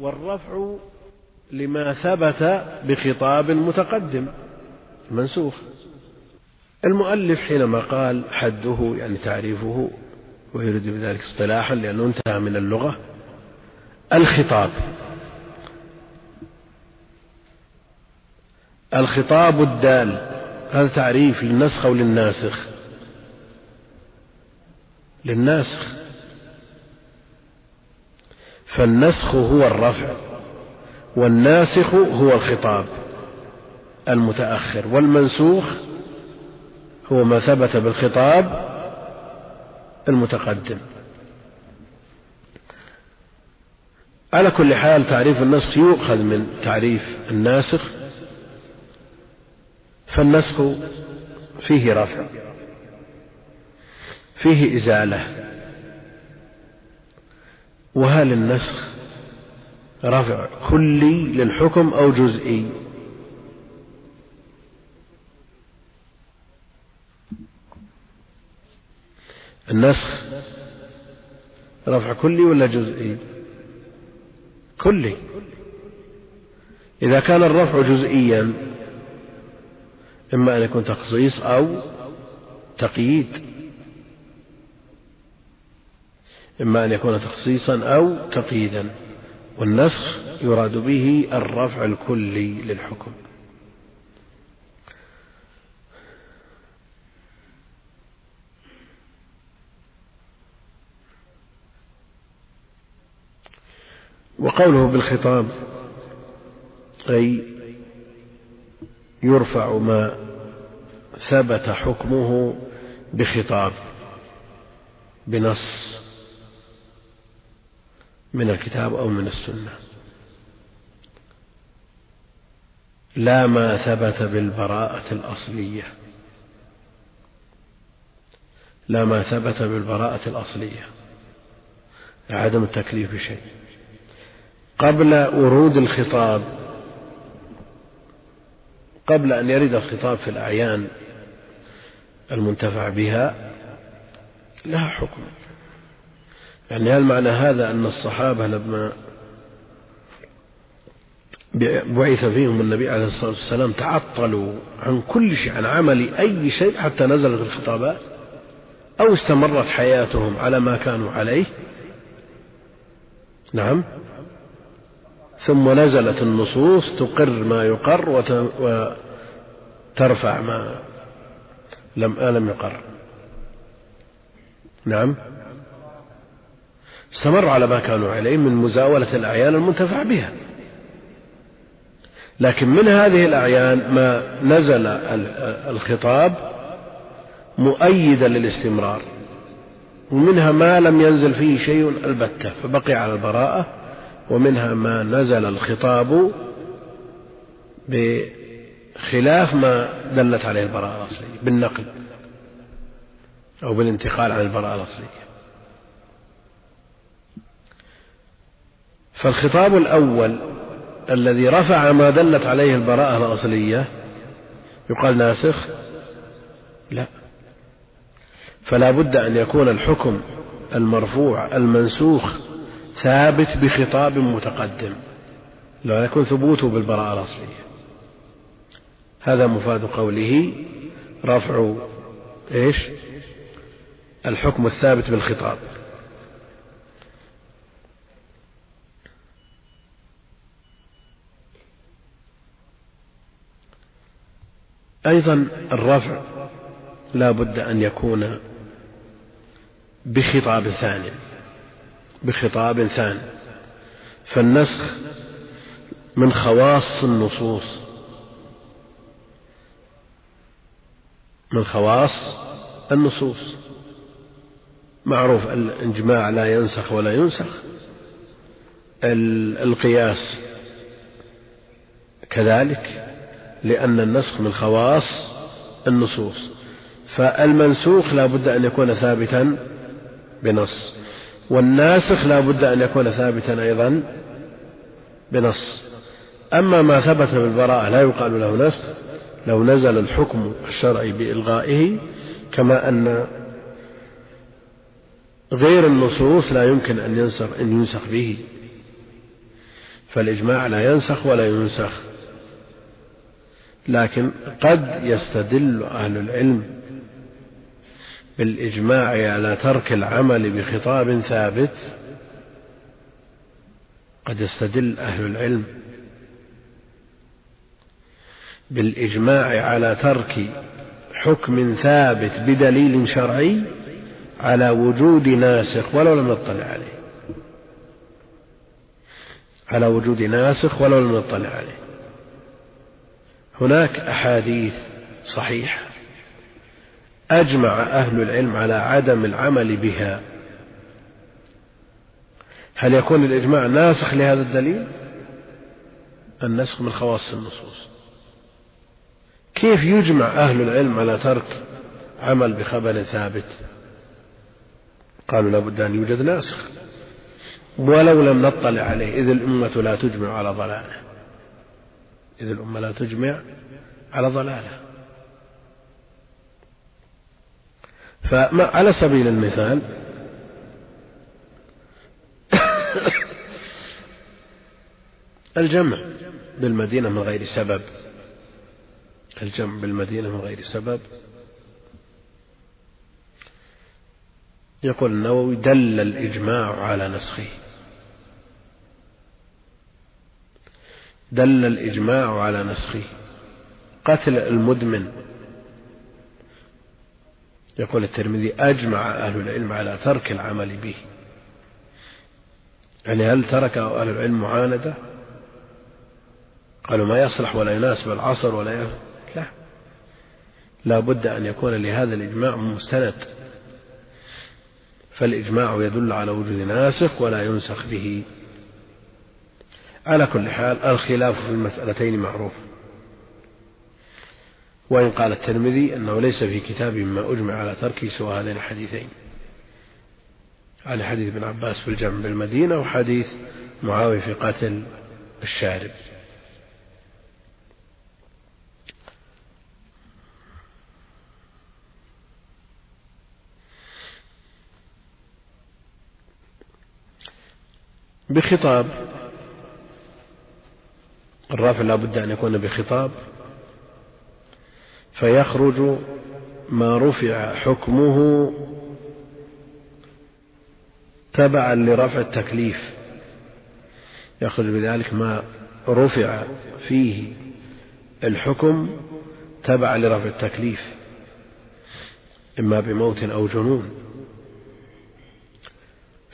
والرفع لما ثبت بخطاب متقدم منسوخ. المؤلف حينما قال حده يعني تعريفه ويريد بذلك اصطلاحا لأنه انتهى من اللغة الخطاب. الخطاب الدال هذا تعريف للنسخ أو للناسخ؟ للناسخ. فالنسخ هو الرفع والناسخ هو الخطاب المتأخر والمنسوخ هو ما ثبت بالخطاب المتقدم. على كل حال تعريف النسخ يؤخذ من تعريف الناسخ فالنسخ فيه رفع فيه إزالة. وهل النسخ رفع كلي للحكم أو جزئي. النسخ رفع كلي ولا جزئي؟ كلي. إذا كان الرفع جزئيا إما أن يكون تخصيص أو تقييد. إما أن يكون تخصيصا أو تقييدا والنسخ يراد به الرفع الكلي للحكم. وقوله بالخطاب أي يرفع ما ثبت حكمه بخطاب بنص من الكتاب أو من السنة. لا ما ثبت بالبراءة الأصلية. لا ما ثبت بالبراءة الأصلية. عدم التكليف بشيء. قبل ورود الخطاب قبل أن يرد الخطاب في الأعيان المنتفع بها لها حكم. يعني هل معنى هذا أن الصحابة لما بعث فيهم النبي عليه الصلاة والسلام تعطلوا عن كل شيء عن عمل أي شيء حتى نزلت الخطابات أو استمرت حياتهم على ما كانوا عليه؟ نعم. ثم نزلت النصوص تقر ما يقر وترفع ما لم لم يقر. نعم. استمروا على ما كانوا عليه من مزاولة الأعيان المنتفع بها. لكن من هذه الأعيان ما نزل الخطاب مؤيدا للاستمرار ومنها ما لم ينزل فيه شيء البتة فبقي على البراءة ومنها ما نزل الخطاب بخلاف ما دلت عليه البراءة الأصلية بالنقل أو بالانتقال عن البراءة الأصلية فالخطاب الأول الذي رفع ما دلت عليه البراءة الأصلية يقال ناسخ؟ لا. فلا بد أن يكون الحكم المرفوع المنسوخ ثابت بخطاب متقدم لا يكون ثبوته بالبراءة الأصلية. هذا مفاد قوله رفع إيش؟ الحكم الثابت بالخطاب. أيضا الرفع لا بد أن يكون بخطاب ثانٍ بخطاب ثاني فالنسخ من خواص النصوص من خواص النصوص. معروف الإجماع لا ينسخ ولا ينسخ القياس كذلك. لأن النسخ من خواص النصوص. فالمنسوخ لا بد أن يكون ثابتا بنص. والناسخ لا بد أن يكون ثابتا أيضا بنص. أما ما ثبت بالبراءة لا يقال له نسخ لو نزل الحكم الشرعي بإلغائه كما أن غير النصوص لا يمكن أن ينسخ, أن ينسخ به. فالإجماع لا ينسخ ولا ينسخ. لكن قد يستدل أهل العلم بالإجماع على ترك العمل بخطاب ثابت قد يستدل أهل العلم بالإجماع على ترك حكم ثابت بدليل شرعي على وجود ناسخ ولو لم نطلع عليه. على وجود ناسخ ولو لم نطلع عليه. هناك أحاديث صحيحة أجمع أهل العلم على عدم العمل بها. هل يكون الإجماع ناسخ لهذا الدليل؟ النسخ من خواص النصوص. كيف يجمع أهل العلم على ترك عمل بخبر ثابت؟ قالوا لابد أن يوجد ناسخ ولو لم نطلع عليه إذ الأمة لا تجمع على ضلاله إذ الأمة لا تجمع على ضلالة. فعلى سبيل المثال الجمع بالمدينة من غير سبب. الجمع بالمدينة من غير سبب. يقول النووي دل الإجماع على نسخه. دل الإجماع على نسخه. قتل المدمن. يقول الترمذي أجمع أهل العلم على ترك العمل به. يعني هل ترك أهل العلم معاندة؟ قالوا ما يصلح ولا يناسب العصر ولا يصلح لا. لا بد أن يكون لهذا الإجماع مستند. فالإجماع يدل على وجود ناسخ ولا ينسخ به. على كل حال الخلاف في المسألتين معروف. وإن قال الترمذي أنه ليس في كتاب ما أجمع على تركه سوى هذين الحديثين. على حديث ابن عباس في الجمع بالمدينة وحديث معاوية في قتل الشارب. بخطاب الرافع لا بد أن يكون بخطاب. فيخرج ما رفع حكمه تبعا لرفع التكليف. يخرج بذلك ما رفع فيه الحكم تبعا لرفع التكليف إما بموت أو جنون.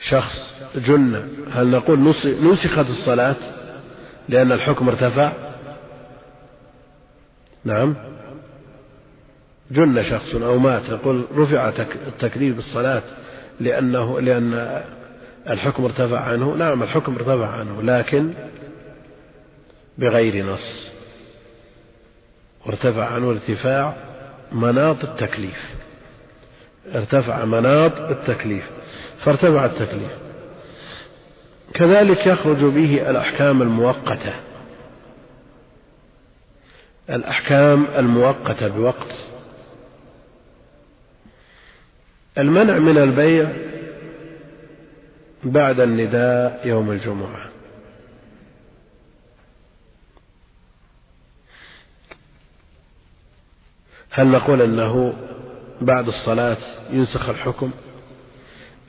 شخص جن هل نقول نسخت الصلاة؟ لأن الحكم ارتفع. نعم. جن شخص أو مات نقول رفع التكليف بالصلاة لأنه لأن الحكم ارتفع عنه. نعم الحكم ارتفع عنه لكن بغير نص. وارتفع عنه ارتفاع مناط التكليف. ارتفع مناط التكليف. فارتفع التكليف. كذلك يخرج به الأحكام المؤقتة. الأحكام المؤقتة بوقت. المنع من البيع بعد النداء يوم الجمعة. هل نقول أنه بعد الصلاة ينسخ الحكم؟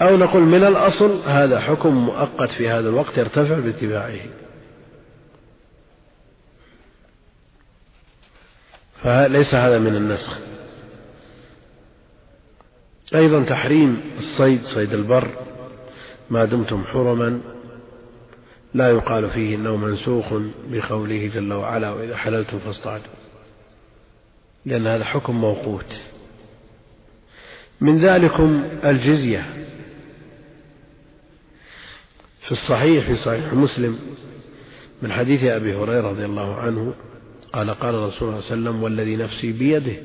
أو نقول من الأصل هذا حكم مؤقت في هذا الوقت يرتفع باتباعه. فليس هذا من النسخ. أيضا تحريم الصيد صيد البر ما دمتم حرما لا يقال فيه إنه منسوخ بقوله جل وعلا وإذا حللتم فاصطادوا. لأن هذا حكم موقوت. من ذلكم الجزية. في الصحيح في صحيح مسلم من حديث أبي هريرة رضي الله عنه قال قال رسول الله صلى الله عليه وسلم والذي نفسي بيده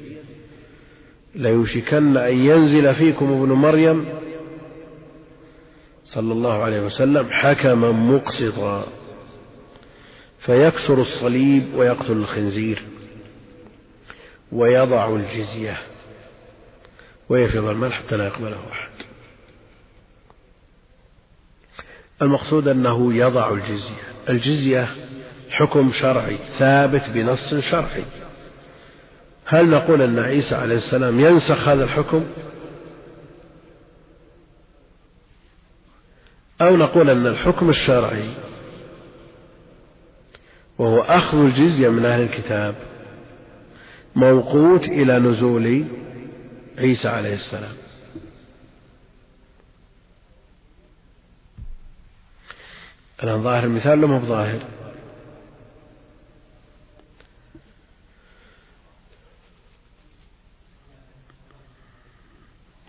ليوشكن أن ينزل فيكم ابن مريم صلى الله عليه وسلم حكما مقسطا فيكسر الصليب ويقتل الخنزير ويضع الجزية ويفض المال حتى لا يقبله أحد. المقصود أنه يضع الجزية. الجزية حكم شرعي ثابت بنص شرعي. هل نقول أن عيسى عليه السلام ينسخ هذا الحكم؟ أو نقول أن الحكم الشرعي وهو أخذ الجزية من أهل الكتاب موقوت إلى نزول عيسى عليه السلام. الآن ظاهر المثال لم هو ظاهر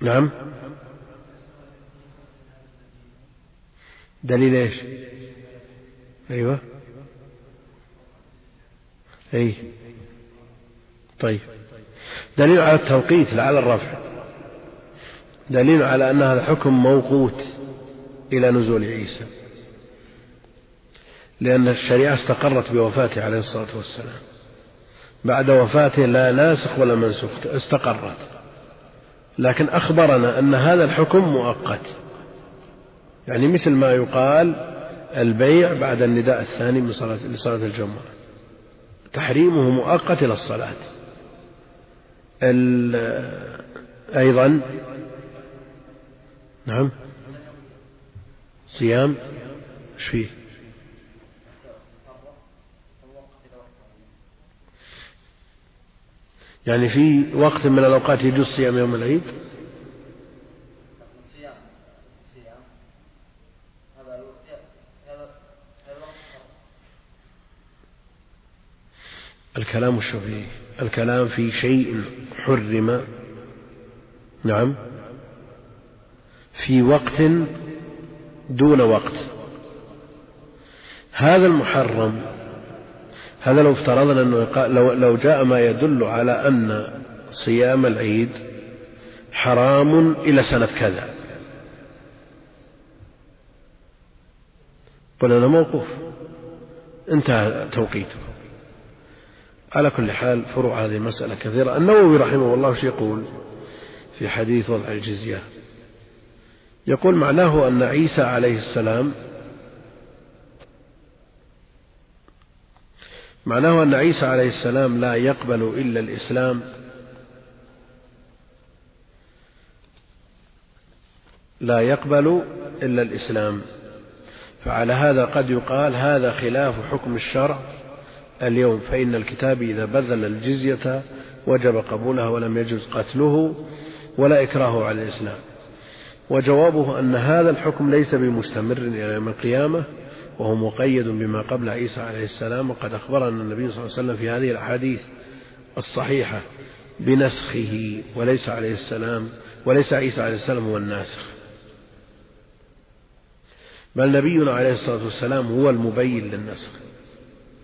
نعم. دليل إيش؟ أيوه. أي. طيب. دليل على التوقيت لا على الرفع. دليل على أن هذا حكم موقوت إلى نزول عيسى. لأن الشريعة استقرت بوفاته عليه الصلاة والسلام. بعد وفاته لا ناسخ ولا منسوخ استقرت. لكن أخبرنا أن هذا الحكم مؤقت. يعني مثل ما يقال البيع بعد النداء الثاني من صلاة لصلاة الجمعة. تحريمه مؤقت إلى الصلاة. أيضا نعم. صيام. إيش فيه؟ يعني في وقت من الأوقات يجوز صيام يوم العيد؟ الكلام وش فيه الكلام في شيء حرم. نعم. في وقت دون وقت. هذا المحرم هذا لو افترضنا أنه لو, لو جاء ما يدل على أن صيام العيد حرام إلى سنة كذا. قلنا موقوف. انتهى توقيته على كل حال فروع هذه المسألة كثيرة. النووي رحمه الله وش يقول في حديث وضع الجزية؟ يقول معناه أن عيسى عليه السلام معناه أن عيسى عليه السلام لا يقبل إلا الإسلام. لا يقبل إلا الإسلام. فعلى هذا قد يقال هذا خلاف حكم الشرع اليوم فإن الكتاب إذا بذل الجزية وجب قبولها ولم يجوز قتله ولا إكراه على الإسلام. وجوابه أن هذا الحكم ليس بمستمر إلى يوم القيامة وهو مقيد بما قبل عيسى عليه السلام وقد أخبرنا النبي صلى الله عليه وسلم في هذه الأحاديث الصحيحة بنسخه وليس عليه السلام وليس عيسى عليه السلام هو الناسخ. بل نبينا عليه الصلاة والسلام هو المبين للنسخ.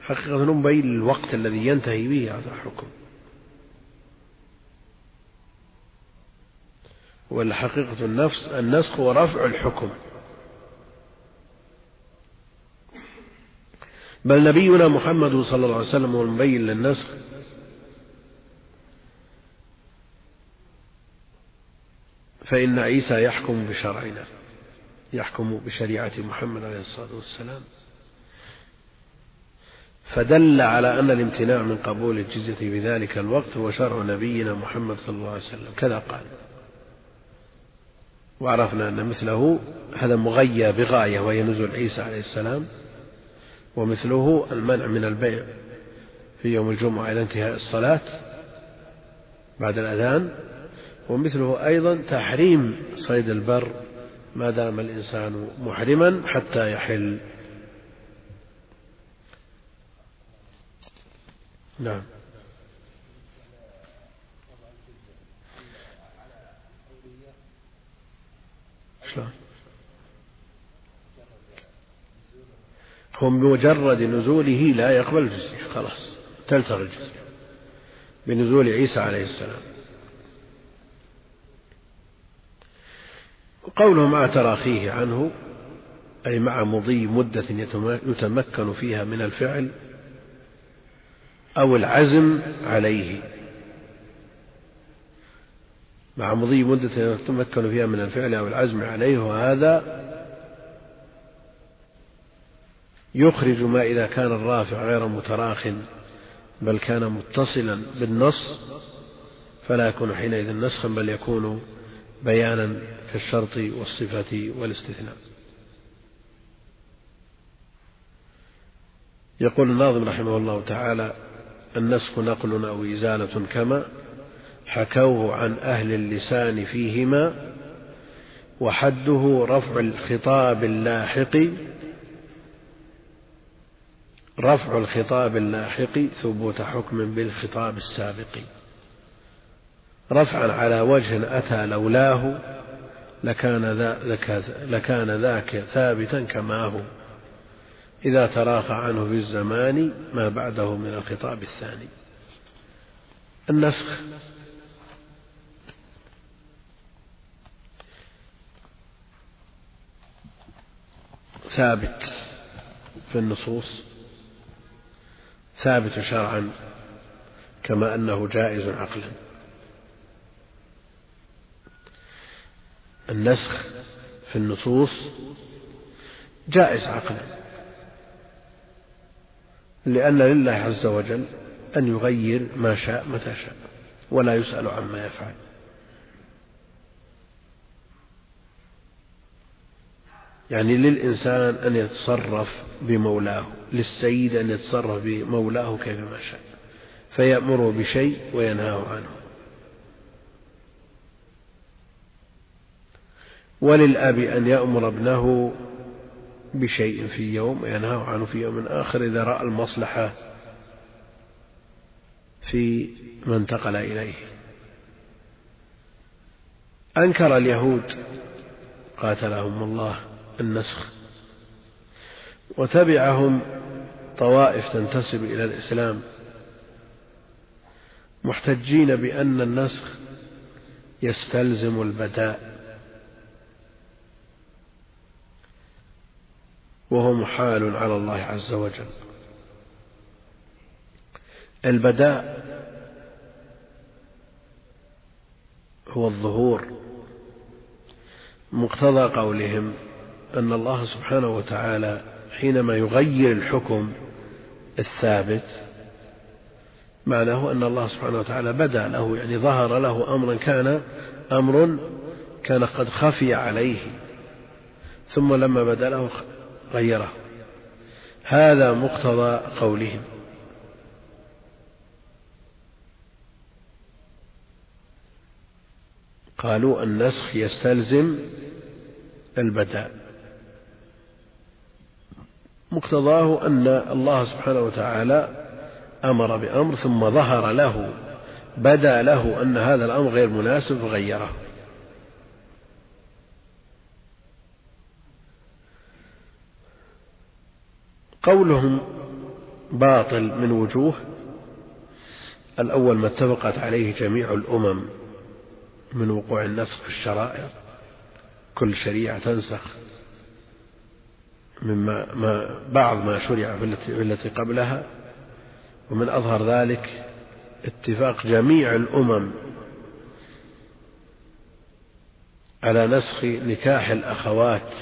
حقيقة مبين للوقت الذي ينتهي به هذا الحكم. ولا حقيقة النفس النسخ ورفع الحكم. بل نبينا محمد صلى الله عليه وسلم هو المبين للنسخ فإن عيسى يحكم بشرعنا يحكم بشريعة محمد عليه الصلاة والسلام. فدل على أن الامتناع من قبول الجزية في ذلك الوقت هو شرع نبينا محمد صلى الله عليه وسلم. كذا قال. وعرفنا أن مثله هذا مغيى بغاية وهي نزول عيسى عليه السلام. ومثله المنع من البيع في يوم الجمعة إلى انتهاء الصلاة بعد الأذان ومثله أيضا تحريم صيد البر ما دام الإنسان محرما حتى يحل. نعم. شلون؟ هو بمجرد نزوله لا يقبل الجزية. خلاص تلتغي الجزية. بنزول عيسى عليه السلام. وقوله مع تراخيه عنه أي مع مضي مدة يتمكن فيها من الفعل أو العزم عليه. مع مضي مدة يتمكن فيها من الفعل أو العزم عليه وهذا يخرج ما إذا كان الرافع غير متراخ بل كان متصلا بالنص فلا يكون حينئذ نسخا بل يكون بيانا كالشرط والصفة والاستثناء. يقول الناظم رحمه الله تعالى النسخ نقل أو إزالة كما حكوه عن أهل اللسان فيهما وحده رفع الخطاب اللاحق رفع الخطاب اللاحق ثبوت حكم بالخطاب السابق. رفعا على وجه أتى لولاه لكان, ذا لكان ذاك ثابتا كما هو. إذا تراخى عنه في الزمان ما بعده من الخطاب الثاني. النسخ. ثابت في النصوص. ثابت شرعا كما أنه جائز عقلا. النسخ في النصوص جائز عقلا لأن لله عز وجل أن يغير ما شاء متى شاء ولا يسأل عما يفعل. يعني للإنسان أن يتصرف بمولاه للسيد أن يتصرف بمولاه كيفما شاء فيأمره بشيء وينهاه عنه. وللأب أن يأمر ابنه بشيء في يوم وينهاه عنه في يوم آخر إذا رأى المصلحة في ما انتقل إليه. أنكر اليهود قاتلهم الله. النسخ. وتبعهم طوائف تنتسب إلى الإسلام. محتجين بأن النسخ يستلزم البداء. وهو محال على الله عز وجل. البداء هو الظهور. مقتضى قولهم. أن الله سبحانه وتعالى حينما يغير الحكم الثابت معناه أن الله سبحانه وتعالى بدا له يعني ظهر له أمرا كان أمر كان قد خفي عليه ثم لما بدا له غيره. هذا مقتضى قولهم. قالوا النسخ يستلزم البداء. مقتضاه أن الله سبحانه وتعالى أمر بأمر ثم ظهر له بدا له أن هذا الأمر غير مناسب فغيره. قولهم باطل من وجوه. الأول ما اتفقت عليه جميع الأمم من وقوع النسخ في الشرائع. كل شريعة تنسخ. مما ما بعض ما شرع في التي قبلها ومن أظهر ذلك اتفاق جميع الأمم على نسخ نكاح الأخوات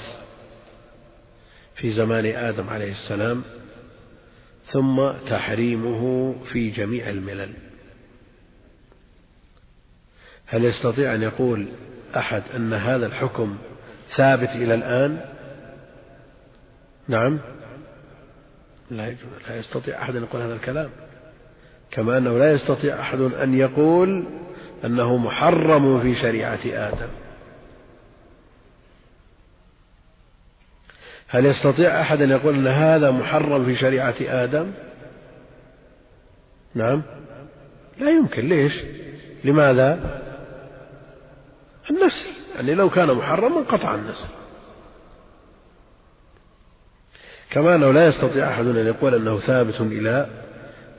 في زمان آدم عليه السلام ثم تحريمه في جميع الملل. هل يستطيع أن يقول أحد أن هذا الحكم ثابت إلى الآن؟ نعم. لا, لا يستطيع أحد أن يقول هذا الكلام. كما أنه لا يستطيع أحد أن يقول أنه محرم في شريعة آدم. هل يستطيع أحد أن يقول أن هذا محرم في شريعة آدم؟ نعم. لا يمكن. ليش؟ لماذا؟ النسل. يعني لو كان محرما قطع النسل. كما أنه لا يستطيع أحد أن يقول أنه ثابت إلى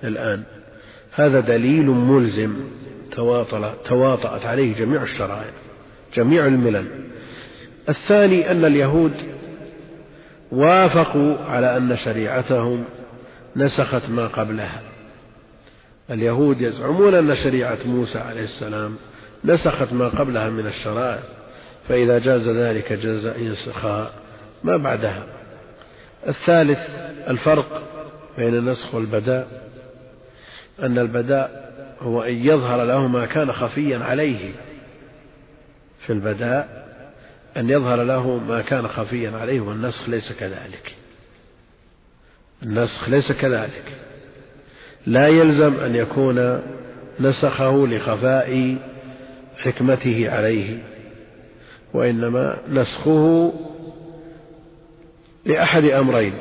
الآن. هذا دليل ملزم تواطأت عليه جميع الشرائع جميع الملل. الثاني أن اليهود وافقوا على أن شريعتهم نسخت ما قبلها. اليهود يزعمون أن شريعة موسى عليه السلام نسخت ما قبلها من الشرائع فإذا جاز ذلك جاز أن ينسخها ما بعدها. الثالث الفرق بين النسخ والبداء أن البداء هو أن يظهر له ما كان خفيا عليه. في البداء أن يظهر له ما كان خفيا عليه والنسخ ليس كذلك. النسخ ليس كذلك. لا يلزم أن يكون نسخه لخفاء حكمته عليه وإنما نسخه لأحد أمرين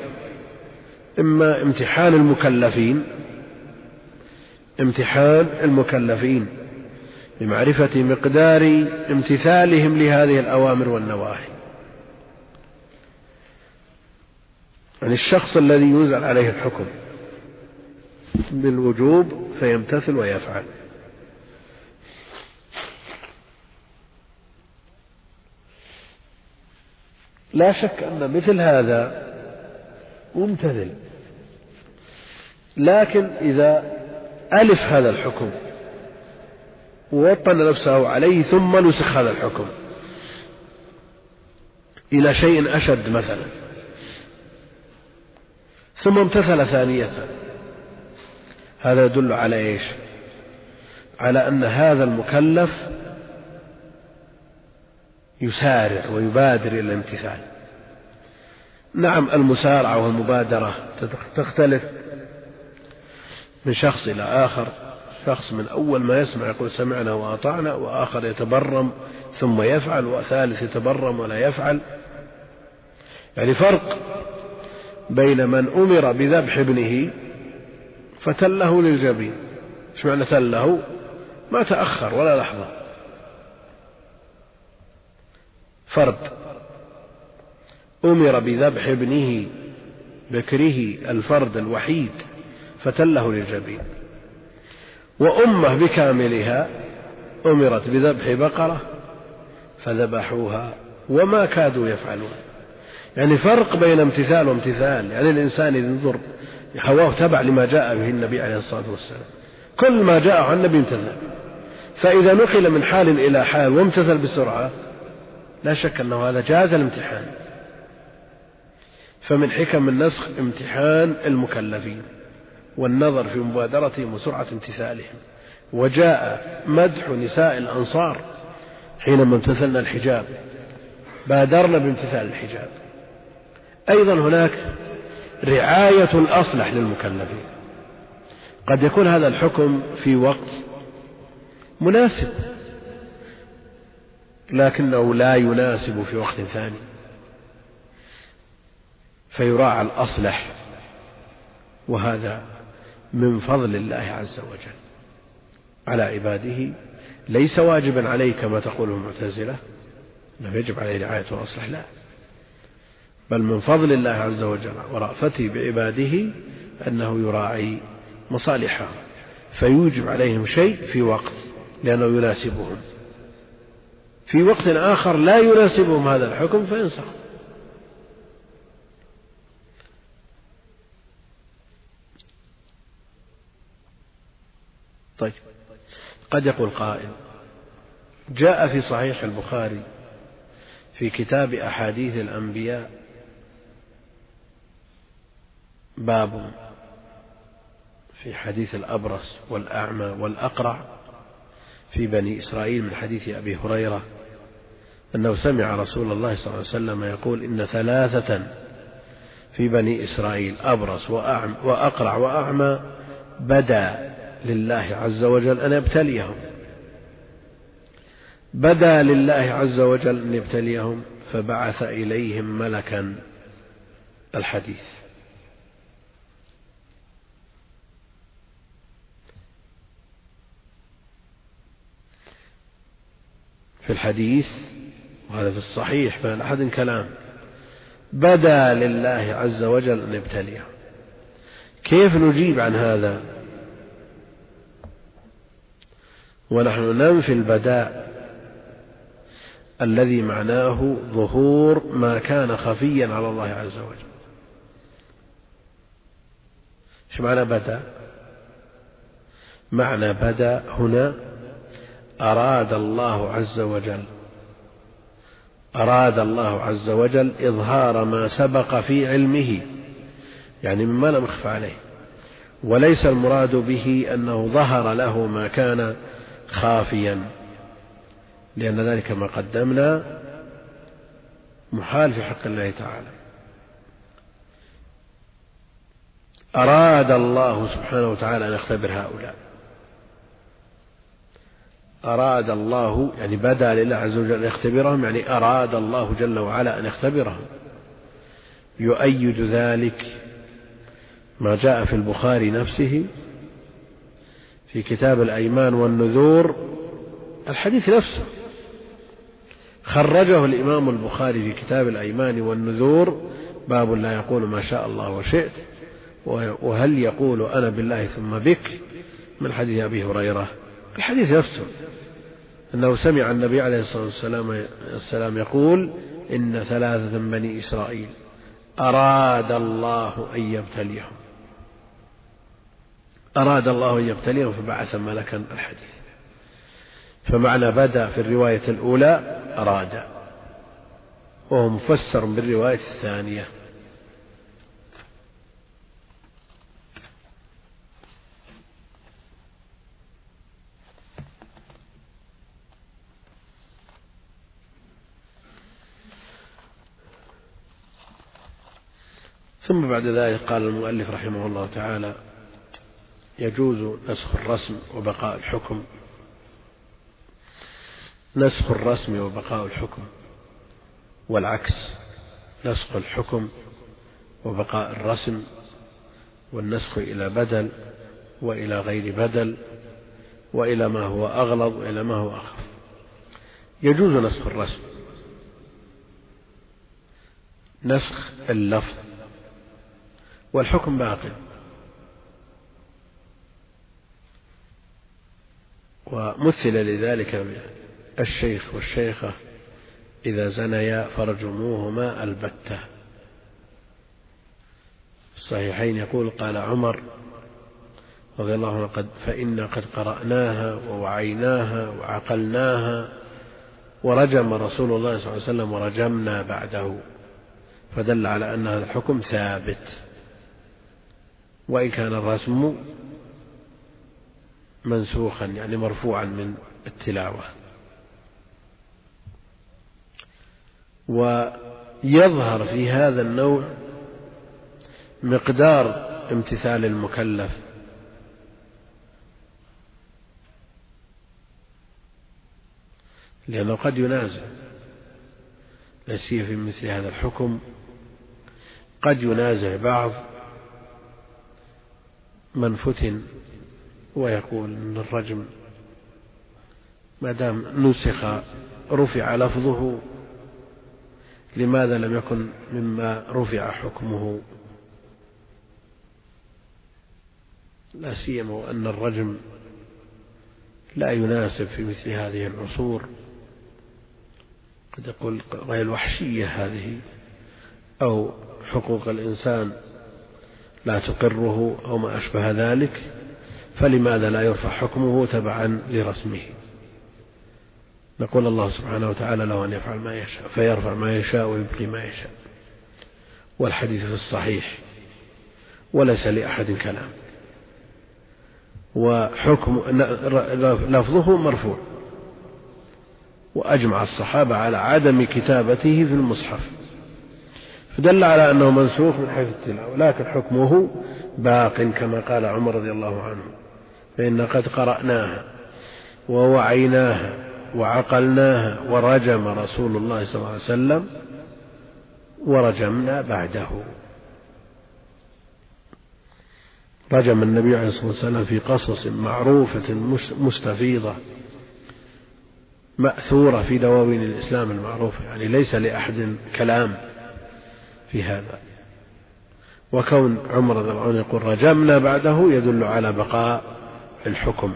إما امتحان المكلفين امتحان المكلفين لمعرفة مقدار امتثالهم لهذه الأوامر والنواهي. يعني الشخص الذي ينزل عليه الحكم بالوجوب فيمتثل ويفعل. لا شك أن مثل هذا ممتثل لكن إذا ألف هذا الحكم ووطن نفسه عليه ثم نسخ هذا الحكم إلى شيء أشد مثلا ثم امتثل ثانية هذا يدل على إيش؟ على أن هذا المكلف يسارع ويبادر إلى الامتثال. نعم المسارعة والمبادرة تختلف من شخص إلى آخر. شخص من أول ما يسمع يقول سمعنا وأطعنا وآخر يتبرم ثم يفعل وثالث يتبرم ولا يفعل. يعني فرق بين من أمر بذبح ابنه فتله للجبين. إيش معنى تله؟ ما تأخر ولا لحظة. فرد أمر بذبح ابنه بكره الفرد الوحيد فتله للجبين. وأمة بكاملها أمرت بذبح بقرة فذبحوها وما كادوا يفعلون. يعني فرق بين امتثال وامتثال. يعني الإنسان ينظر هواه تبع لما جاء به النبي عليه الصلاة والسلام. كل ما جاء عن النبي امتثل. فإذا نقل من حال إلى حال وامتثل بسرعة لا شك أنه هذا جاز الامتحان. فمن حكم النسخ امتحان المكلفين والنظر في مبادرتهم وسرعة امتثالهم. وجاء مدح نساء الأنصار حينما امتثلن الحجاب. بادرن بامتثال الحجاب. أيضا هناك رعاية الأصلح للمكلفين. قد يكون هذا الحكم في وقت مناسب. لكنه لا يناسب في وقت ثاني. فيراعى الأصلح وهذا من فضل الله عز وجل على عباده. ليس واجبا عليه كما تقول المعتزلة أنه يجب عليه رعاية الأصلح لا. بل من فضل الله عز وجل ورأفته بعباده أنه يراعي مصالحهم فيوجب عليهم شيء في وقت لأنه يناسبهم. في وقت آخر لا يناسبهم هذا الحكم فينسخ طيب. قد يقول قائل جاء في صحيح البخاري في كتاب أحاديث الأنبياء باب في حديث الأبرص والأعمى والأقرع في بني إسرائيل من حديث أبي هريرة أنه سمع رسول الله صلى الله عليه وسلم يقول إن ثلاثة في بني إسرائيل أبرص وأقرع وأعمى بدا لله عز وجل أن يبتليهم. بدا لله عز وجل أن يبتليهم فبعث إليهم ملكا الحديث. في الحديث وهذا في الصحيح فهل أحد كلام. بدا لله عز وجل أن يبتليهم كيف نجيب عن هذا؟ ونحن ننفي البداء الذي معناه ظهور ما كان خفيا على الله عز وجل. إيش معنى بدا؟ معنى بدا هنا أراد الله عز وجل أراد الله عز وجل إظهار ما سبق في علمه يعني مما لم يخف عليه. وليس المراد به أنه ظهر له ما كان خافيا لأن ذلك كما قدمنا محال في حق الله تعالى. أراد الله سبحانه وتعالى أن يختبر هؤلاء. أراد الله يعني بدا لله عز وجل أن يختبرهم يعني أراد الله جل وعلا أن يختبرهم. يؤيد ذلك ما جاء في البخاري نفسه في كتاب الأيمان والنذور. الحديث نفسه. خرجه الإمام البخاري في كتاب الأيمان والنذور. باب لا يقول ما شاء الله وشئت. وهل يقول أنا بالله ثم بك؟ من حديث أبي هريرة. الحديث نفسه أنه سمع النبي عليه الصلاة والسلام, والسلام يقول إن ثلاثة بني إسرائيل أراد الله أن يبتليهم. أراد الله أن يبتليهم فبعث ملكا الحديث. فمعنى بدأ في الرواية الأولى أراد. وهو مفسر بالرواية الثانية. ثم بعد ذلك قال المؤلف رحمه الله تعالى يجوز نسخ الرسم وبقاء الحكم. نسخ الرسم وبقاء الحكم والعكس نسخ الحكم وبقاء الرسم والنسخ إلى بدل وإلى غير بدل وإلى ما هو أغلظ وإلى ما هو أخف. يجوز نسخ الرسم. نسخ اللفظ والحكم باق ومثل لذلك الشيخ والشيخة إذا زنيا فرجموهما البتة. الصحيحين يقول قال عمر رضي الله عنه قد فإنا قد قرأناها ووعيناها وعقلناها ورجم رسول الله صلى الله عليه وسلم ورجمنا بعده. فدل على أن هذا الحكم ثابت. وإن كان الرسم منسوخا يعني مرفوعا من التلاوة. ويظهر في هذا النوع مقدار امتثال المكلف. لأنه قد ينازع. لا في مثل هذا الحكم. قد ينازع بعض من فتن ويقول أن الرجم ما دام نسخ رفع لفظه لماذا لم يكن مما رفع حكمه؟ لا سيما وأن الرجم لا يناسب في مثل هذه العصور. قد يقول غير الوحشية هذه أو حقوق الإنسان. لا تقره أو ما أشبه ذلك فلماذا لا يرفع حكمه تبعا لرسمه؟ نقول الله سبحانه وتعالى له أن يفعل ما يشاء فيرفع ما يشاء ويبقي ما يشاء. والحديث في الصحيح وليس لأحد كلام. وحكم لفظه مرفوع. وأجمع الصحابة على عدم كتابته في المصحف. فدل على أنه منسوخ من حيث التلاوة لكن حكمه باق كما قال عمر رضي الله عنه فإن قد قرأناها ووعيناها وعقلناها ورجم رسول الله صلى الله عليه وسلم ورجمنا بعده. رجم النبي عليه الصلاة والسلام في قصص معروفة مستفيضة مأثورة في دواوين الإسلام المعروفة يعني ليس لأحد كلام. في هذا. وكون عمر رضي الله عنه يقول رجمنا بعده يدل على بقاء الحكم.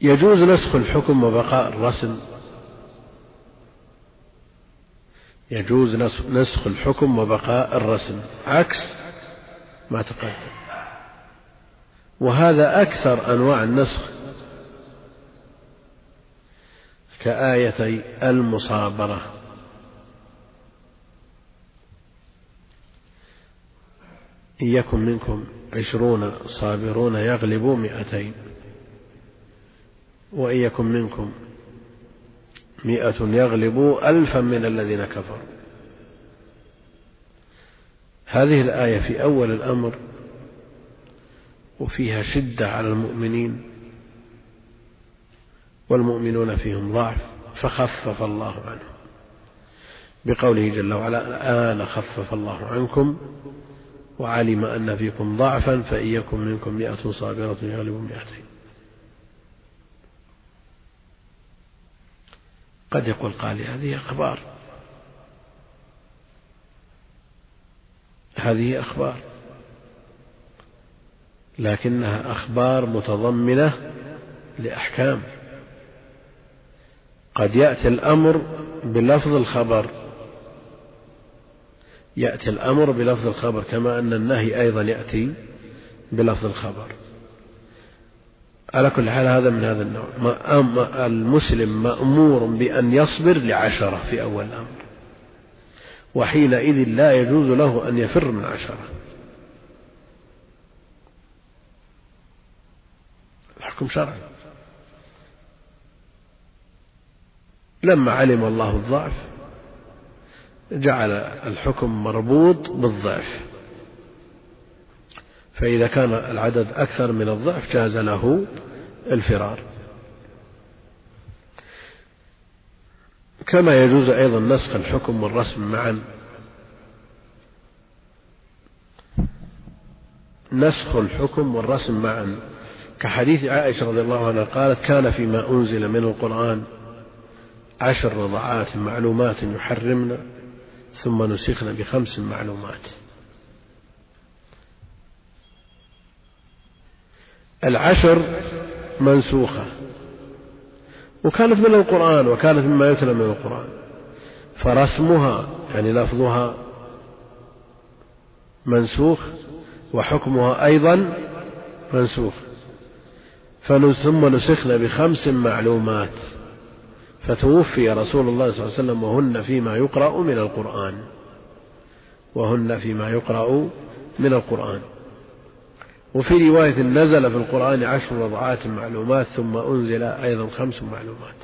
يجوز نسخ الحكم وبقاء الرسم. يجوز نسخ الحكم وبقاء الرسم. عكس ما تقدم. وهذا أكثر أنواع النسخ. كآيتي المصابرة. إن يكن منكم عشرون صابرون يغلبوا مئتين وإن يكن منكم مئة يغلبوا ألفا من الذين كفروا. هذه الآية في أول الأمر وفيها شدة على المؤمنين والمؤمنون فيهم ضعف فخفف الله عنهم. بقوله جل وعلا الآن خفف الله عنكم وعلم أن فيكم ضعفا فإن يكن منكم مئة صابرة يغلب مئتين. قد يقول قال هذه أخبار. هذه أخبار. لكنها أخبار متضمنة لأحكام. قد يأتي الأمر بلفظ الخبر. يأتي الأمر بلفظ الخبر كما أن النهي أيضا يأتي بلفظ الخبر. على كل حال هذا من هذا النوع. المسلم مأمور بأن يصبر لعشرة في أول الأمر وحينئذ لا يجوز له أن يفر من عشرة. الحكم شرعي. لما علم الله الضعف جعل الحكم مربوط بالضعف. فإذا كان العدد أكثر من الضعف جاز له الفرار. كما يجوز أيضا نسخ الحكم والرسم معا. نسخ الحكم والرسم معا. كحديث عائشة رضي الله عنها قالت كان فيما أنزل من القرآن عشر رضعات معلومات يحرمن ثم نسخن بخمس معلومات. العشر منسوخة. وكانت من القرآن وكانت مما يتلى من القرآن. فرسمها يعني لفظها منسوخ وحكمها أيضا منسوخ. ثم نسخنا بخمس معلومات. فتوفي رسول الله صلى الله عليه وسلم وهن فيما يقرأ من القرآن. وهن فيما يقرأ من القرآن. وفي رواية نزل في القرآن عشر رضعات معلومات ثم أنزل أيضا خمس معلومات.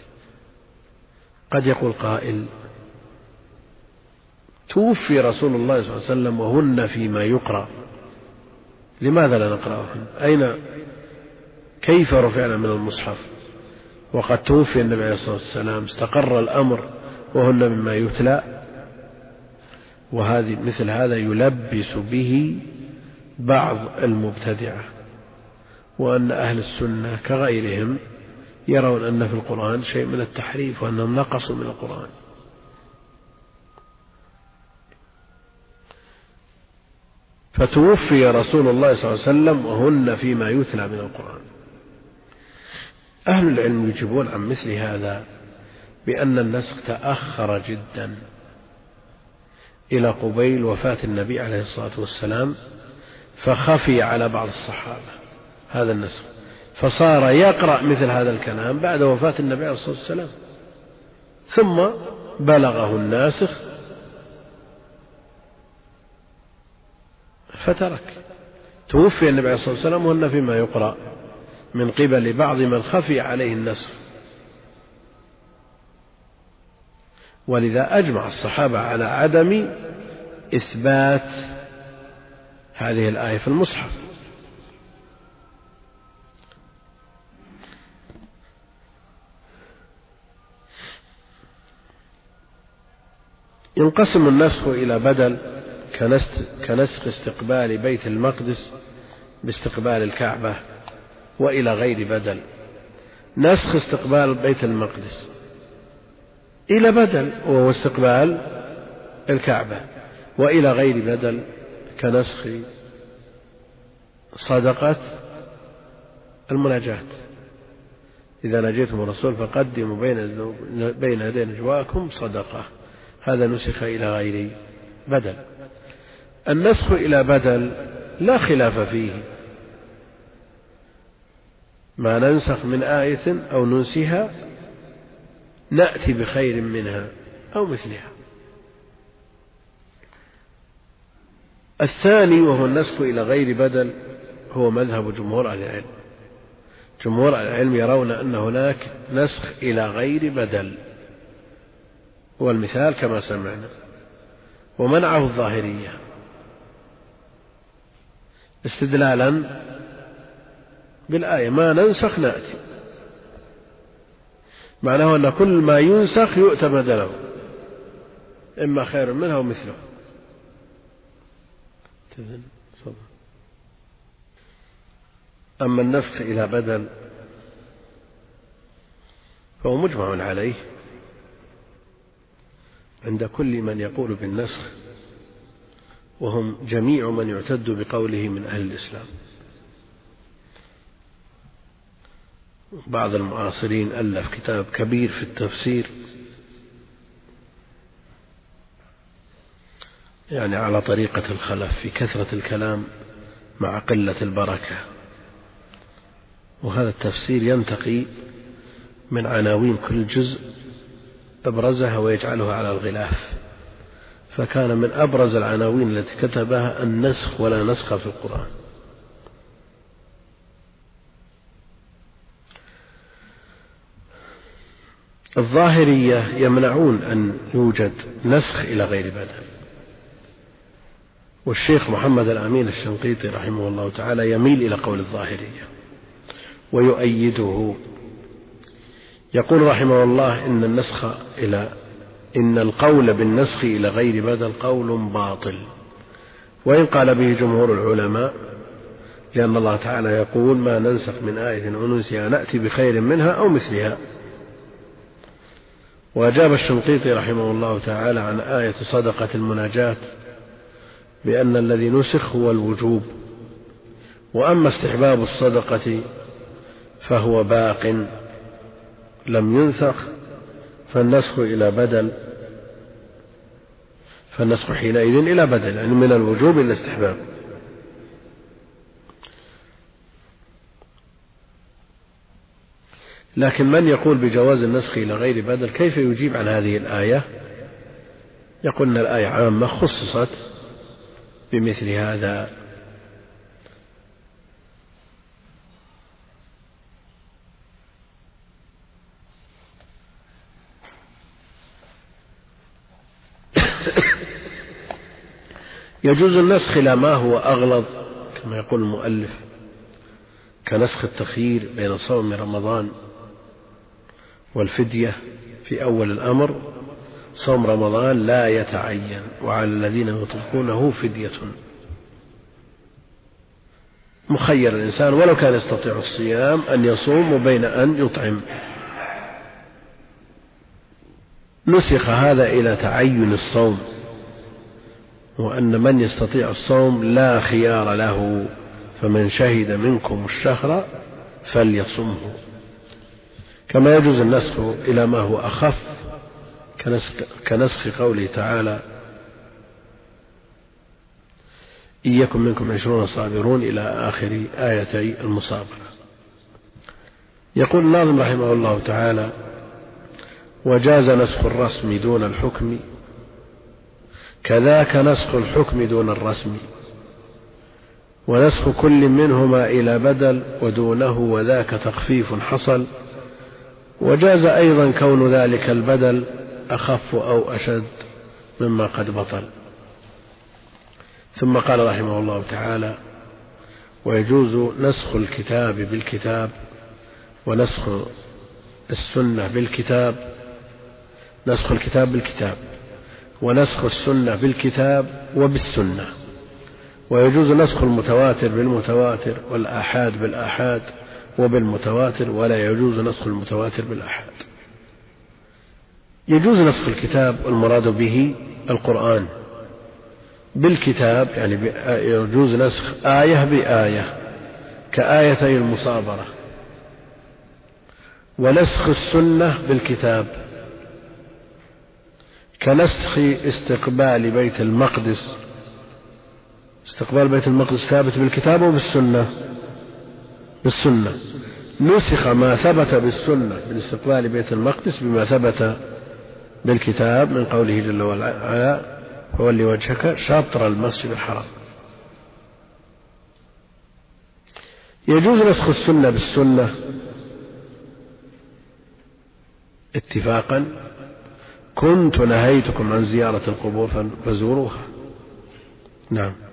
قد يقول قائل توفي رسول الله صلى الله عليه وسلم وهن فيما يقرأ. لماذا لا نقرأهن؟ أين؟ كيف رفعنا من المصحف؟ وقد توفي النبي عليه الصلاة والسلام. استقر الأمر وهن مما يتلى. وهذه مثل هذا يلبس به بعض المبتدعة. وأن أهل السنة كغيرهم يرون أن في القرآن شيء من التحريف وأنهم نقصوا من القرآن. فتوفي رسول الله صلى الله عليه وسلم وهن فيما يتلى من القرآن. أهل العلم يجيبون عن مثل هذا بأن النسخ تأخر جدا. إلى قبيل وفاة النبي عليه الصلاة والسلام فخفي على بعض الصحابة هذا النسخ. فصار يقرأ مثل هذا الكلام بعد وفاة النبي عليه الصلاة والسلام. ثم بلغه الناسخ فترك. توفي النبي عليه الصلاة والسلام وأن فيما يقرأ. من قبل بعض من خفي عليه النسخ. ولذا أجمع الصحابة على عدم إثبات هذه الآية في المصحف. ينقسم النسخ إلى بدل كنسخ استقبال بيت المقدس باستقبال الكعبة. وإلى غير بدل. نسخ استقبال بيت المقدس. إلى بدل وهو استقبال الكعبة. وإلى غير بدل كنسخ صدقة المناجاة. إذا نجيتم الرسول فقدموا بين بين يدي نجواكم صدقة. هذا نسخ إلى غير بدل. النسخ إلى بدل لا خلاف فيه. ما ننسخ من آية أو ننسها نأتي بخير منها أو مثلها. الثاني وهو النسخ إلى غير بدل هو مذهب جمهور أهل العلم. جمهور أهل العلم يرون أن هناك نسخ إلى غير بدل. والمثال كما سمعنا. ومنعه الظاهرية. استدلالا بالآية ما ننسخ نأتي. معناه أن كل ما ينسخ يؤتى بدله. إما خير منها أو مثله. أما النسخ إلى بدل فهو مجمع عليه. عند كل من يقول بالنسخ وهم جميع من يعتد بقوله من أهل الإسلام. بعض المعاصرين ألف كتاب كبير في التفسير. يعني على طريقة الخلف في كثرة الكلام مع قلة البركة. وهذا التفسير ينتقي من عناوين كل جزء أبرزها ويجعلها على الغلاف. فكان من أبرز العناوين التي كتبها النسخ ولا نسخ في القرآن. الظاهرية يمنعون أن يوجد نسخ إلى غير بدل والشيخ محمد الأمين الشنقيطي رحمه الله تعالى يميل إلى قول الظاهرية ويؤيده. يقول رحمه الله إن النسخ إلى إن القول بالنسخ إلى غير بدل قول باطل. وإن قال به جمهور العلماء لأن الله تعالى يقول ما ننسخ من آية أو نأتي بخير منها أو مثلها. وأجاب الشنقيطي رحمه الله تعالى عن آية صدقة المناجاة بأن الذي نسخ هو الوجوب وأما استحباب الصدقة فهو باق لم ينسخ فالنسخ إلى بدل فالنسخ حينئذ إلى بدل يعني من الوجوب إلى الاستحباب. لكن من يقول بجواز النسخ إلى غير بدل كيف يجيب عن هذه الآية؟ يقول أن الآية عامة خصصت بمثل هذا. يجوز النسخ إلى ما هو أغلظ كما يقول المؤلف كنسخ التخيير بين صوم رمضان والفدية في أول الأمر صوم رمضان لا يتعين وعلى الذين يطلقونه فدية. مخير الإنسان ولو كان يستطيع الصيام أن يصوم وبين أن يطعم. نسخ هذا إلى تعين الصوم وأن من يستطيع الصوم لا خيار له فمن شهد منكم الشهر فليصمه. كما يجوز النسخ إلى ما هو أخف كنسخ, كنسخ قوله تعالى إن يكن منكم عشرون صابرون إلى آخر آيتي المصابرة. يقول الناظم رحمه الله تعالى وجاز نسخ الرسم دون الحكم كذاك نسخ الحكم دون الرسم ونسخ كل منهما إلى بدل ودونه وذاك تخفيف حصل. وجاز أيضا كون ذلك البدل أخف أو أشد مما قد بطل. ثم قال رحمه الله تعالى ويجوز نسخ الكتاب بالكتاب ونسخ السنة بالكتاب نسخ الكتاب بالكتاب ونسخ السنة بالكتاب وبالسنة. ويجوز نسخ المتواتر بالمتواتر والآحاد بالآحاد وبالمتواتر ولا يجوز نسخ المتواتر بالآحاد. يجوز نسخ الكتاب والمراد به القرآن. بالكتاب يعني يجوز نسخ آية بآية كآيتي المصابرة. ونسخ السنة بالكتاب كنسخ استقبال بيت المقدس. استقبال بيت المقدس ثابت بالكتاب وبالسنة. بالسنة. نسخ ما ثبت بالسنة من استقبال بيت المقدس بما ثبت بالكتاب من قوله جل وعلا فولي وجهك شطر المسجد الحرام. يجوز نسخ السنة بالسنة اتفاقا. كنت نهيتكم عن زيارة القبور فزوروها. نعم.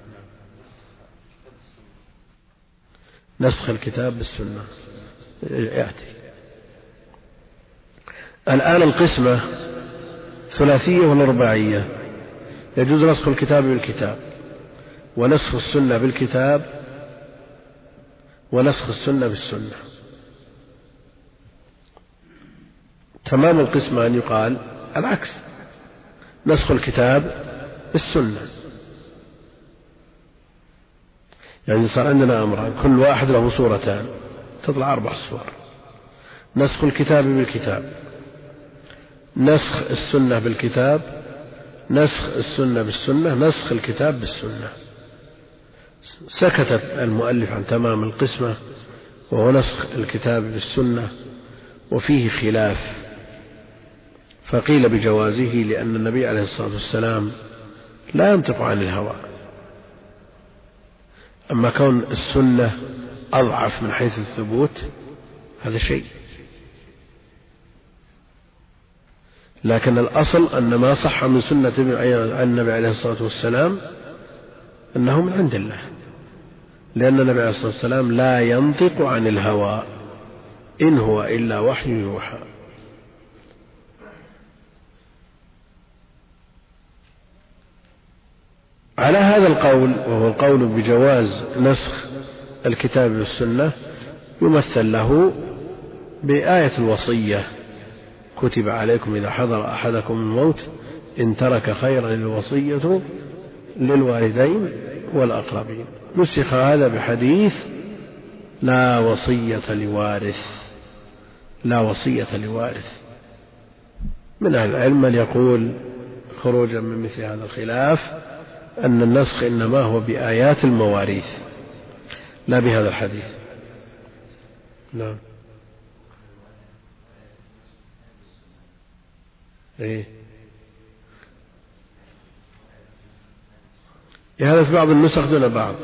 نسخ الكتاب بالسنة. يأتي. الآن القسمة ثلاثية ولا رباعية يجوز نسخ الكتاب بالكتاب ونسخ السنة بالكتاب ونسخ السنة بالسنة. تمام القسمة أن يقال العكس. نسخ الكتاب بالسنة. يعني صار عندنا أمران كل واحد له صورتان تطلع أربع صور. نسخ الكتاب بالكتاب نسخ السنة بالكتاب نسخ السنة بالسنة نسخ الكتاب بالسنة. سكت المؤلف عن تمام القسمة وهو نسخ الكتاب بالسنة وفيه خلاف. فقيل بجوازه لأن النبي عليه الصلاة والسلام لا ينطق عن الهوى. أما كون السنة أضعف من حيث الثبوت هذا شيء. لكن الأصل أن ما صح من سنة النبي عليه الصلاة والسلام أنه من عند الله. لأن النبي عليه الصلاة والسلام لا ينطق عن الهوى إن هو إلا وحي يوحى. على هذا القول وهو القول بجواز نسخ الكتاب والسنة يمثل له بآية الوصية كتب عليكم إذا حضر أحدكم الموت إن ترك خيرا الوصية للوالدين والأقربين. نسخ هذا بحديث لا وصية لوارث لا وصية لوارث. من أهل العلم من يقول خروجا من مثل هذا الخلاف أن النسخ إنما هو بآيات المواريث لا بهذا الحديث. نعم. إيه. هذا في بعض النسخ دون بعض.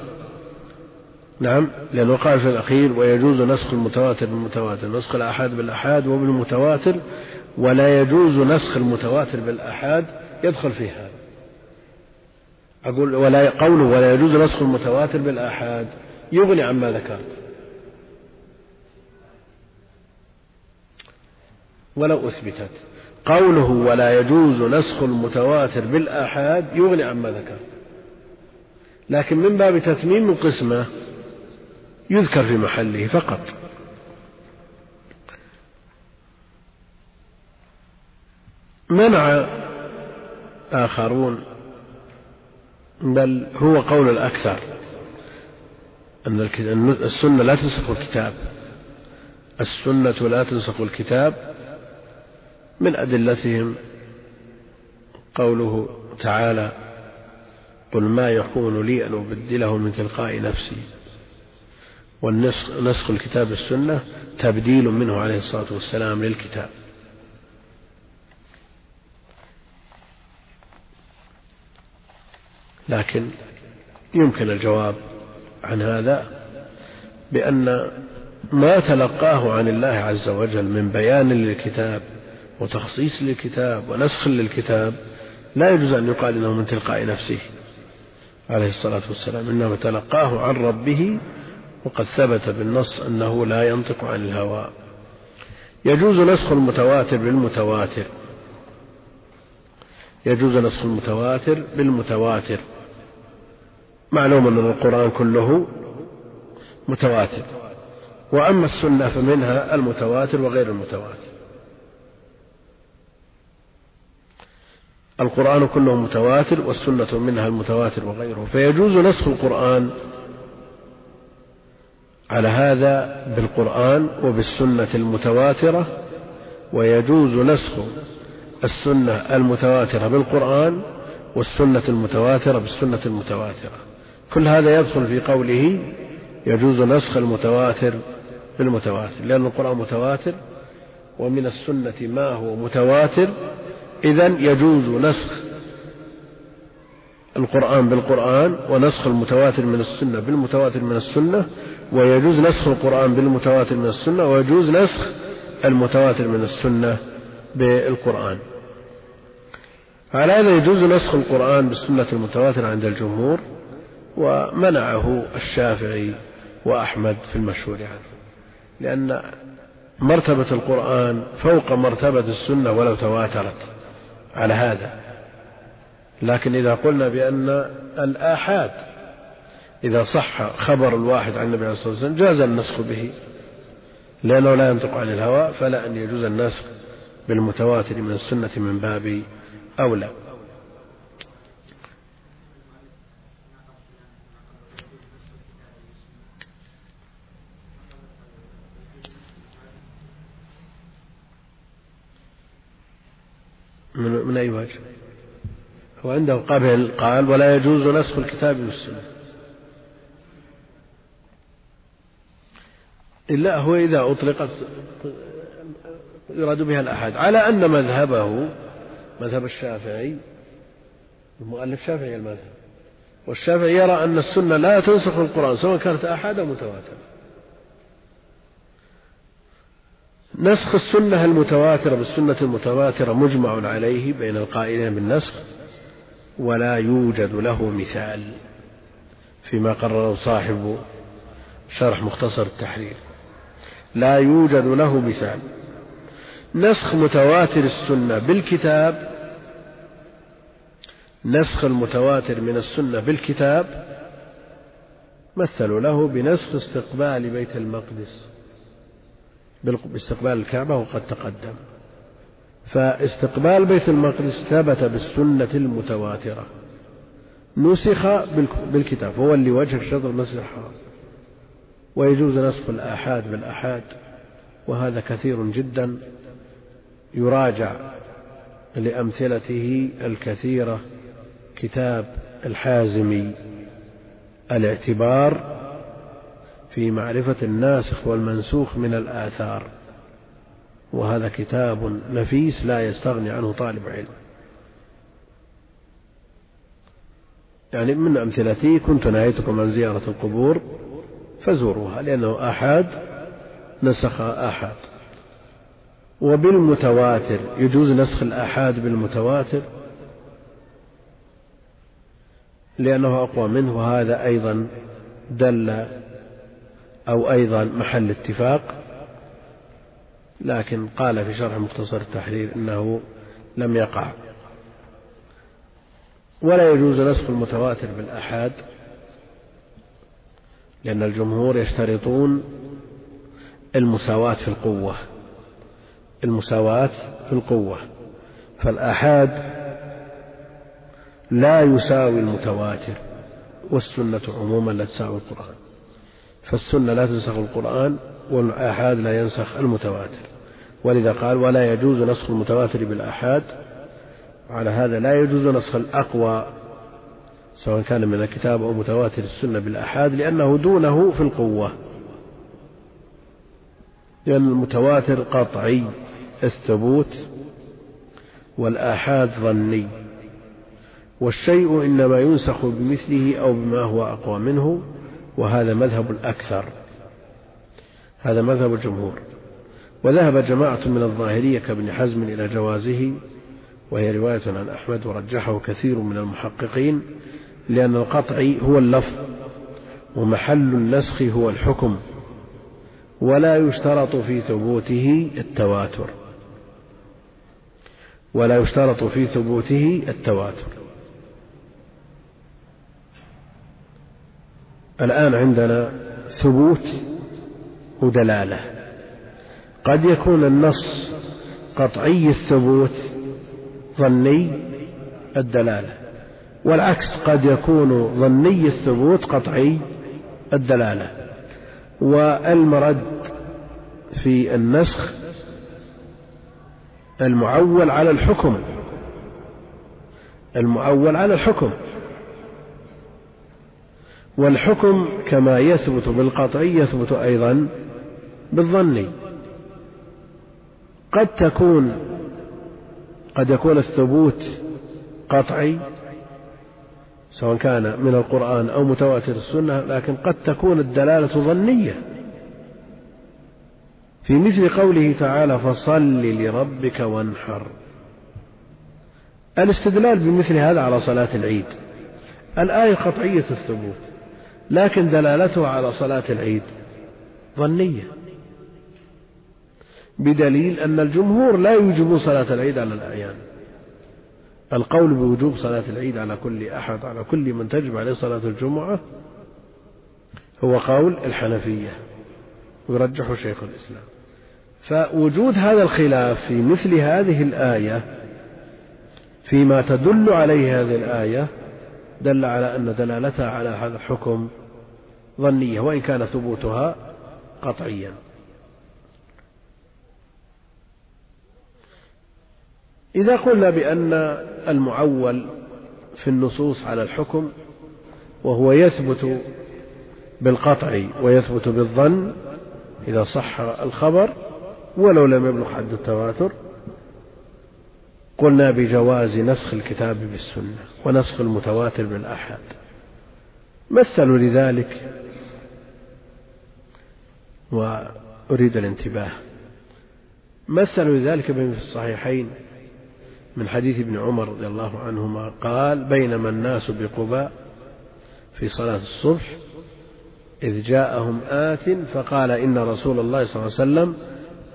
نعم لأنه قال في الأخير ويجوز نسخ المتواتر بالمتواتر نسخ الآحاد بالآحاد وبالمتواتر ولا يجوز نسخ المتواتر بالآحاد يدخل في هذا. أقول ولا قوله ولا يجوز نسخ المتواتر بالآحاد. يغني عما ذكرت. ولو أثبتت. قوله ولا يجوز نسخ المتواتر بالآحاد يغني عما ذكرت. لكن من باب تتميم القسمة يذكر في محله فقط. منع آخرون بل هو قول الأكثر أن السنة لا تنسخ الكتاب. السنة لا تنسخ الكتاب من أدلتهم. قوله تعالى قل ما يكون لي أن أبدله من تلقاء نفسي. والنسخ نسخ الكتاب السنة تبديل منه عليه الصلاة والسلام للكتاب. لكن يمكن الجواب عن هذا بأن ما تلقاه عن الله عز وجل من بيان للكتاب وتخصيص للكتاب ونسخ للكتاب لا يجوز أن يقال إنه من تلقاء نفسه عليه الصلاة والسلام إنما تلقاه عن ربه وقد ثبت بالنص أنه لا ينطق عن الهوى. يجوز نسخ المتواتر بالمتواتر. يجوز نسخ المتواتر بالمتواتر. معلوم أن القرآن كله متواتر. وأما السنة فمنها المتواتر وغير المتواتر. القرآن كله متواتر والسنة منها المتواتر وغيره. فيجوز نسخ القرآن على هذا بالقرآن وبالسنة المتواترة ويجوز نسخ السنة المتواترة بالقرآن والسنة المتواترة بالسنة المتواترة. كل هذا يدخل في قوله يجوز نسخ المتواتر بالمتواتر لأن القرآن متواتر ومن السنة ما هو متواتر. إذا يجوز نسخ القرآن بالقرآن ونسخ المتواتر من السنة بالمتواتر من السنة ويجوز نسخ القرآن بالمتواتر من السنة ويجوز نسخ المتواتر من السنة بالقرآن. على هذا يجوز نسخ القرآن بالسنة المتواترة عند الجمهور. ومنعه الشافعي وأحمد في المشهور عنه لأن مرتبة القرآن فوق مرتبة السنة ولو تواترت على هذا. لكن إذا قلنا بأن الآحاد إذا صح خبر الواحد عن النبي عليه الصلاة والسلام جاز النسخ به. لأنه لا ينطق عن الهوى فلا أن يجوز النسخ بالمتواتر من السنة من باب أولى. من, من أي وجه؟ هو عنده قبل قال ولا يجوز نسخ الكتاب والسنة. إلا هو إذا أطلقت يراد بها الأحد على أن مذهبه مذهب الشافعي المؤلف شافعي المذهب والشافعي يرى أن السنة لا تنسخ القرآن سواء كانت أحد أو متواترة. نسخ السنة المتواترة بالسنة المتواترة مجمع عليه بين القائلين بالنسخ ولا يوجد له مثال فيما قرره صاحب شرح مختصر التحرير. لا يوجد له مثال. نسخ متواتر السنة بالكتاب نسخ المتواتر من السنة بالكتاب مثلوا له بنسخ استقبال بيت المقدس. باستقبال الكعبة وقد تقدم. فاستقبال بيت المقدس ثبت بالسنة المتواترة. نسخ بالكتاب هو اللي وجه شطر المسجد الحرام ويجوز نسخ الآحاد بالآحاد وهذا كثير جدا. يراجع لأمثلته الكثيرة كتاب الحازمي الاعتبار في معرفة الناسخ والمنسوخ من الآثار. وهذا كتاب نفيس لا يستغني عنه طالب علم. يعني من أمثلتي كنت نهيتكم عن زيارة القبور فزوروها لأنه آحاد نسخ آحاد وبالمتواتر يجوز نسخ الآحاد بالمتواتر لأنه أقوى منه. وهذا أيضا دل أو أيضا محل اتفاق لكن قال في شرح مختصر التحرير إنه لم يقع. ولا يجوز نسخ المتواتر بالآحاد لأن الجمهور يشترطون المساواة في القوة المساواة في القوة. فالآحاد لا يساوي المتواتر والسنة عموما لا تساوي القرآن. فالسنة لا تنسخ القرآن والآحاد لا ينسخ المتواتر. ولذا قال ولا يجوز نسخ المتواتر بالآحاد. على هذا لا يجوز نسخ الأقوى سواء كان من الكتاب أو متواتر السنة بالآحاد لأنه دونه في القوة. لأن المتواتر قطعي الثبوت والآحاد ظني. والشيء إنما ينسخ بمثله أو بما هو أقوى منه. وهذا مذهب الأكثر. هذا مذهب الجمهور. وذهب جماعة من الظاهرية كابن حزم إلى جوازه وهي رواية عن أحمد ورجحه كثير من المحققين لأن القطع هو اللفظ ومحل النسخ هو الحكم ولا يشترط في ثبوته التواتر. ولا يشترط في ثبوته التواتر. الآن عندنا ثبوت ودلالة. قد يكون النص قطعي الثبوت ظني الدلالة. والعكس قد يكون ظني الثبوت قطعي الدلالة. والمرد في النسخ المعول على الحكم. المعول على الحكم. والحكم كما يثبت بالقطعي يثبت أيضا بالظني. قد تكون قد يكون الثبوت قطعي سواء كان من القرآن أو متواتر السنة لكن قد تكون الدلالة ظنية. في مثل قوله تعالى فصل لربك وانحر الاستدلال بمثل هذا على صلاة العيد. الآية قطعية الثبوت. لكن دلالتها على صلاة العيد ظنية. بدليل أن الجمهور لا يوجبون صلاة العيد على الأعيان. القول بوجوب صلاة العيد على كل أحد على كل من تجب عليه صلاة الجمعة هو قول الحنفية ويرجح شيخ الإسلام. فوجود هذا الخلاف في مثل هذه الآية فيما تدل عليه هذه الآية دل على أن دلالتها على هذا الحكم ظنية وإن كان ثبوتها قطعيا. إذا قلنا بأن المعول في النصوص على الحكم وهو يثبت بالقطع ويثبت بالظن إذا صح الخبر ولو لم يبلغ حد التواتر قلنا بجواز نسخ الكتاب بالسنة ونسخ المتواتر بالأحد مثلوا لذلك وأريد الانتباه. مثلوا لذلك في الصحيحين من حديث ابن عمر رضي الله عنهما قال بينما الناس بقباء في صلاة الصبح إذ جاءهم آت فقال إن رسول الله صلى الله عليه وسلم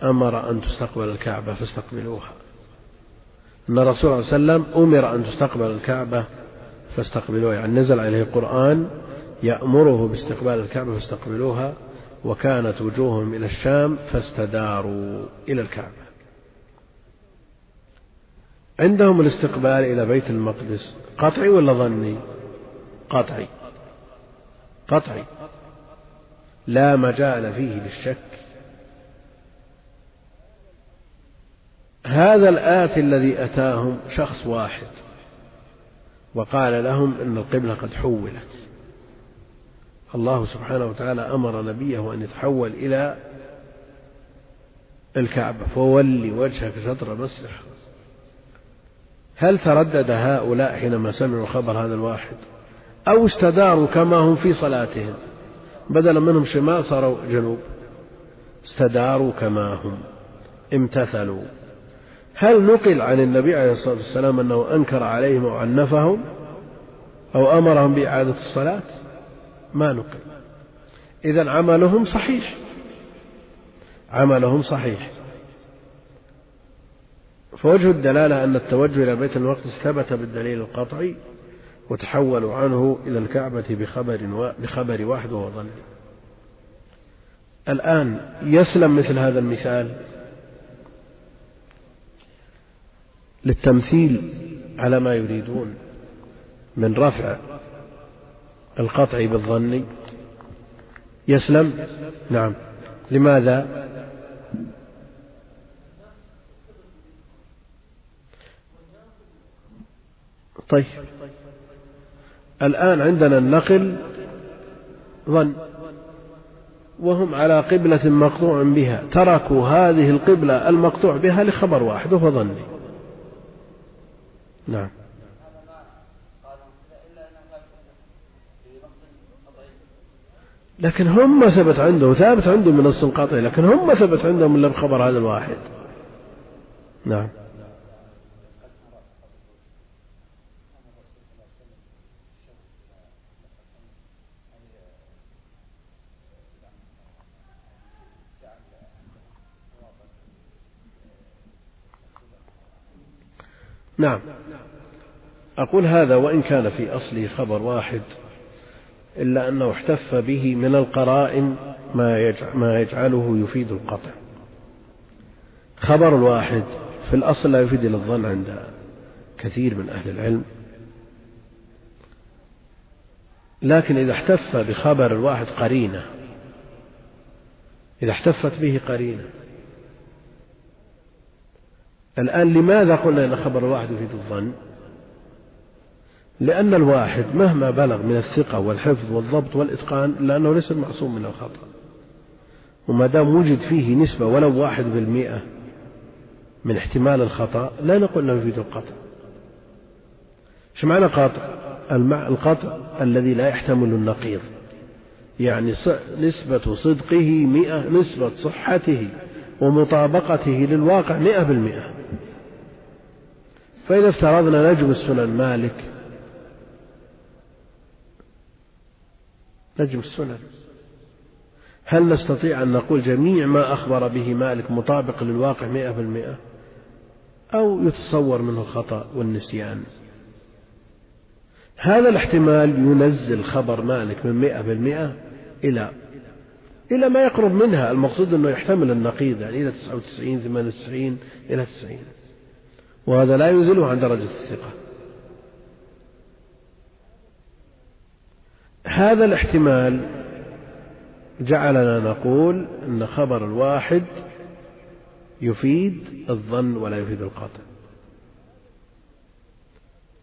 أمر أن تستقبل الكعبة فاستقبلوها. أن الرسول صلى الله عليه وسلم أمر أن تستقبل الكعبة فاستقبلوها. يعني نزل عليه القرآن يأمره باستقبال الكعبة فاستقبلوها. وكانت وجوههم إلى الشام فاستداروا إلى الكعبة. عندهم الاستقبال إلى بيت المقدس. قطعي ولا ظني؟ قطعي قطعي لا مجال فيه للشك. هذا الآتي الذي أتاهم شخص واحد وقال لهم إن القبلة قد حولت. الله سبحانه وتعالى أمر نبيه أن يتحول إلى الكعبة فولي وجهك شطر المسجد هل تردد هؤلاء حينما سمعوا خبر هذا الواحد؟ أو استداروا كما هم في صلاتهم؟ بدلا منهم شمال صاروا جنوب. استداروا كما هم. امتثلوا. هل نقل عن النبي عليه الصلاة والسلام أنه أنكر عليهم أو عنفهم أو أمرهم بإعادة الصلاة؟ ما إذا عملهم صحيح. عملهم صحيح. فوجه الدلالة أن التوجه إلى بيت المقدس ثبت بالدليل القطعي وتحولوا عنه إلى الكعبة بخبر بخبر واحد وهو ظن. الآن يسلم مثل هذا المثال للتمثيل على ما يريدون من رفع القطع بالظن. يسلم؟ نعم. لماذا؟ طيب. الآن عندنا النقل. ظن. وهم على قبلة مقطوع بها. تركوا هذه القبلة المقطوع بها لخبر واحد وهو ظني. نعم. لكن هم ما ثبت عندهم ثابت عندهم من نص قاطع لكن هم ما ثبت عندهم إلا بخبر هذا الواحد. نعم. نعم. أقول هذا وإن كان في أصله خبر واحد. إلا أنه احتف به من القرائن ما ما يجعله يفيد القطع. خبر الواحد في الأصل لا يفيد إلى الظن عند كثير من أهل العلم. لكن إذا احتف بخبر الواحد قرينة إذا احتفت به قرينة. الآن لماذا قلنا أن خبر الواحد يفيد الظن؟ لأن الواحد مهما بلغ من الثقة والحفظ والضبط والإتقان إلا أنه ليس معصوم من الخطأ. وما دام وجد فيه نسبة ولو واحد بالمئة من احتمال الخطأ لا نقول أنه يفيد القطع. إيش معنى قطع؟ القطع الذي لا يحتمل النقيض. يعني نسبة صدقه مئة نسبة صحته ومطابقته للواقع مئة بالمئة. فإذا افترضنا نجم السنن مالك نجم السنن. هل نستطيع أن نقول جميع ما أخبر به مالك مطابق للواقع مئة بالمئة؟ أو يتصور منه الخطأ والنسيان؟ هذا الاحتمال ينزل خبر مالك من مئة بالمئة إلى إلى ما يقرب منها. المقصود أنه يحتمل النقيض يعني إلى تسعة وتسعين ثمانية وتسعين إلى تسعين. وهذا لا ينزله عن درجة الثقة. هذا الاحتمال جعلنا نقول أن خبر الواحد يفيد الظن ولا يفيد القطع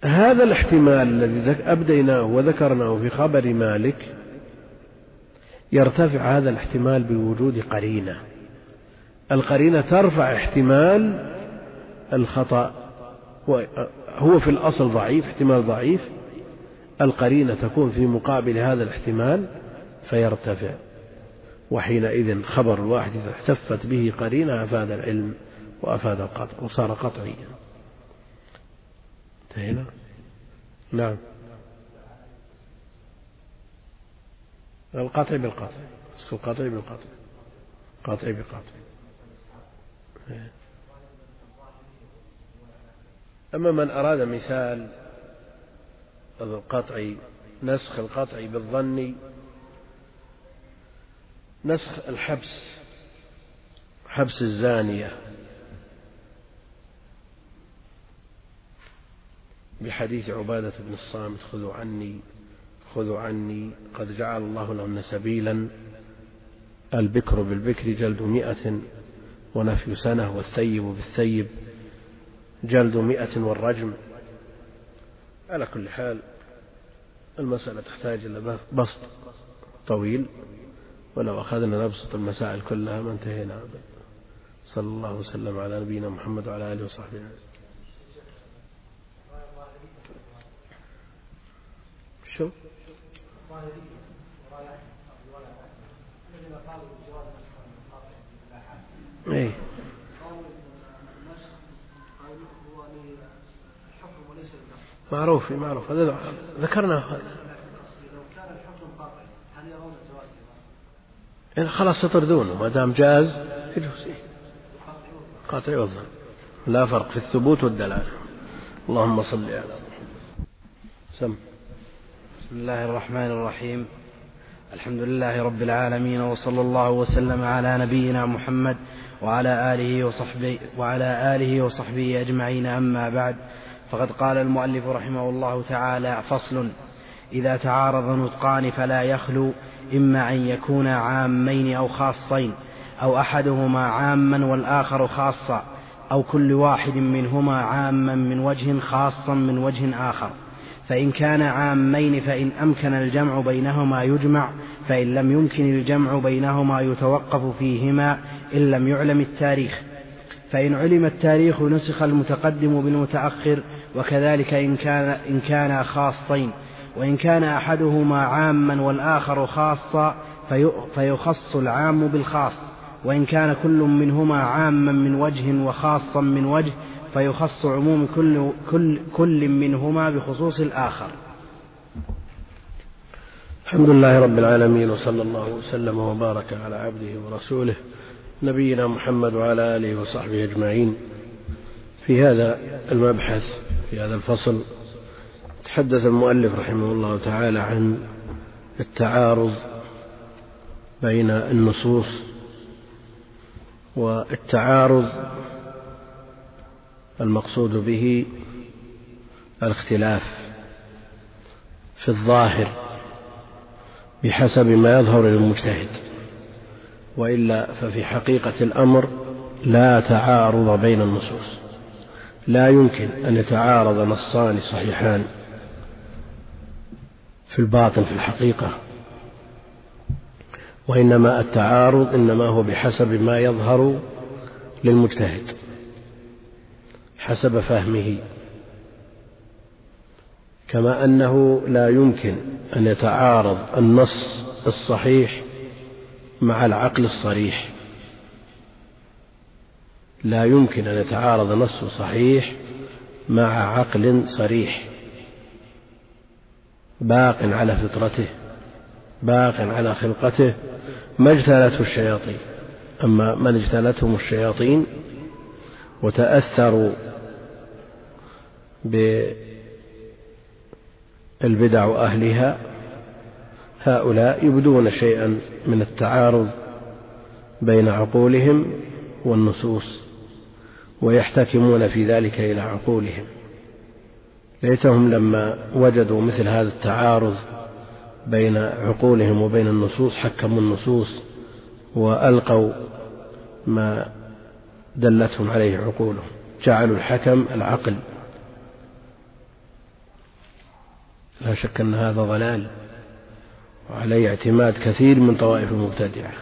هذا الاحتمال الذي أبديناه وذكرناه في خبر مالك يرتفع هذا الاحتمال بوجود قرينة. القرينة ترفع احتمال الخطأ. هو في الأصل ضعيف احتمال ضعيف القرينة تكون في مقابل هذا الاحتمال فيرتفع. وحينئذ خبر الواحد إذا احتفت به قرينة أفاد العلم وأفاد القطع وصار قطعيا. انتهينا؟ نعم. القطع بالقطع. القطع بالقطع. قطع بقطع. أما من أراد مثال القطع نسخ القطع بالظن نسخ الحبس حبس الزانية بحديث عبادة بن الصامت خذوا عني خذوا عني قد جعل الله لهن سبيلا البكر بالبكر جلد مئة ونفي سنة والثيب بالثيب جلد مئة والرجم على كل حال المسألة تحتاج إلى بسط طويل ولو أخذنا نبسط المسائل كلها ما انتهينا. صلى الله وسلم على نبينا محمد وعلى آله وصحبه. شو؟ إيه. معروف معروف. هذا ذكرنا هذا. يعني خلاص تطردونه ما دام جاز يجوز. قاطع يوضع لا فرق في الثبوت والدلالة. اللهم صل على سم. بسم الله الرحمن الرحيم. الحمد لله رب العالمين وصلى الله وسلم على نبينا محمد وعلى آله وصحبه وعلى آله وصحبه أجمعين. أما بعد فقد قال المؤلف رحمه الله تعالى فصل إذا تعارض نطقان فلا يخلو إما أن يكونا عامين أو خاصين أو أحدهما عاما والآخر خاصا أو كل واحد منهما عاما من وجه خاصا من وجه آخر. فإن كان عامين فإن أمكن الجمع بينهما يجمع فإن لم يمكن الجمع بينهما يتوقف فيهما إن لم يعلم التاريخ. فإن علم التاريخ نسخ المتقدم بالمتأخر وكذلك إن كان إن كانا خاصين. وإن كان أحدهما عاما والآخر خاصا فيخص العام بالخاص. وإن كان كل منهما عاما من وجه وخاصا من وجه فيخص عموم كل, كل, كل منهما بخصوص الآخر. الحمد لله رب العالمين وصلى الله وسلم وبارك على عبده ورسوله نبينا محمد وعلى آله وصحبه أجمعين. في هذا المبحث في هذا الفصل تحدث المؤلف رحمه الله تعالى عن التعارض بين النصوص والتعارض المقصود به الاختلاف في الظاهر بحسب ما يظهر للمجتهد وإلا ففي حقيقة الأمر لا تعارض بين النصوص. لا يمكن أن يتعارض نصان صحيحان في الباطن في الحقيقة وإنما التعارض إنما هو بحسب ما يظهر للمجتهد حسب فهمه كما أنه لا يمكن أن يتعارض النص الصحيح مع العقل الصريح. لا يمكن أن يتعارض نص صحيح مع عقل صريح. باق على فطرته باق على خلقته ما اجتالته الشياطين. أما من اجتالتهم الشياطين وتأثروا بالبدع أهلها هؤلاء يبدون شيئا من التعارض بين عقولهم والنصوص. ويحتكمون في ذلك إلى عقولهم. ليتهم لما وجدوا مثل هذا التعارض بين عقولهم وبين النصوص حكموا النصوص وألقوا ما دلتهم عليه عقولهم. جعلوا الحكم العقل. لا شك أن هذا ضلال وعليه اعتماد كثير من طوائف المبتدعة.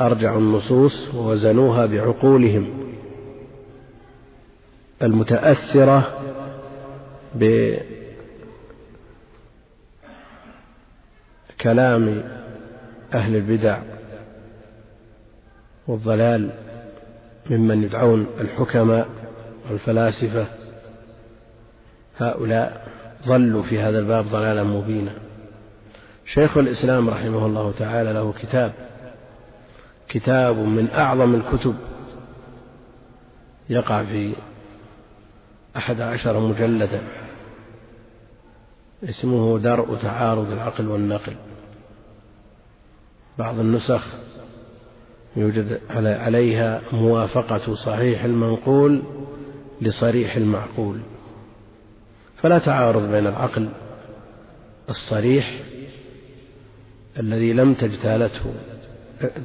أرجعوا النصوص ووزنوها بعقولهم. المتأثرة بكلام أهل البدع والضلال ممن يدعون الحكماء والفلاسفة. هؤلاء ضلوا في هذا الباب ضلالا مبينا. شيخ الإسلام رحمه الله تعالى له كتاب كتاب من أعظم الكتب يقع في أحد عشر مجلدا. اسمه درء تعارض العقل والنقل. بعض النسخ يوجد عليها موافقة صحيح المنقول لصريح المعقول. فلا تعارض بين العقل الصريح الذي لم تجتالته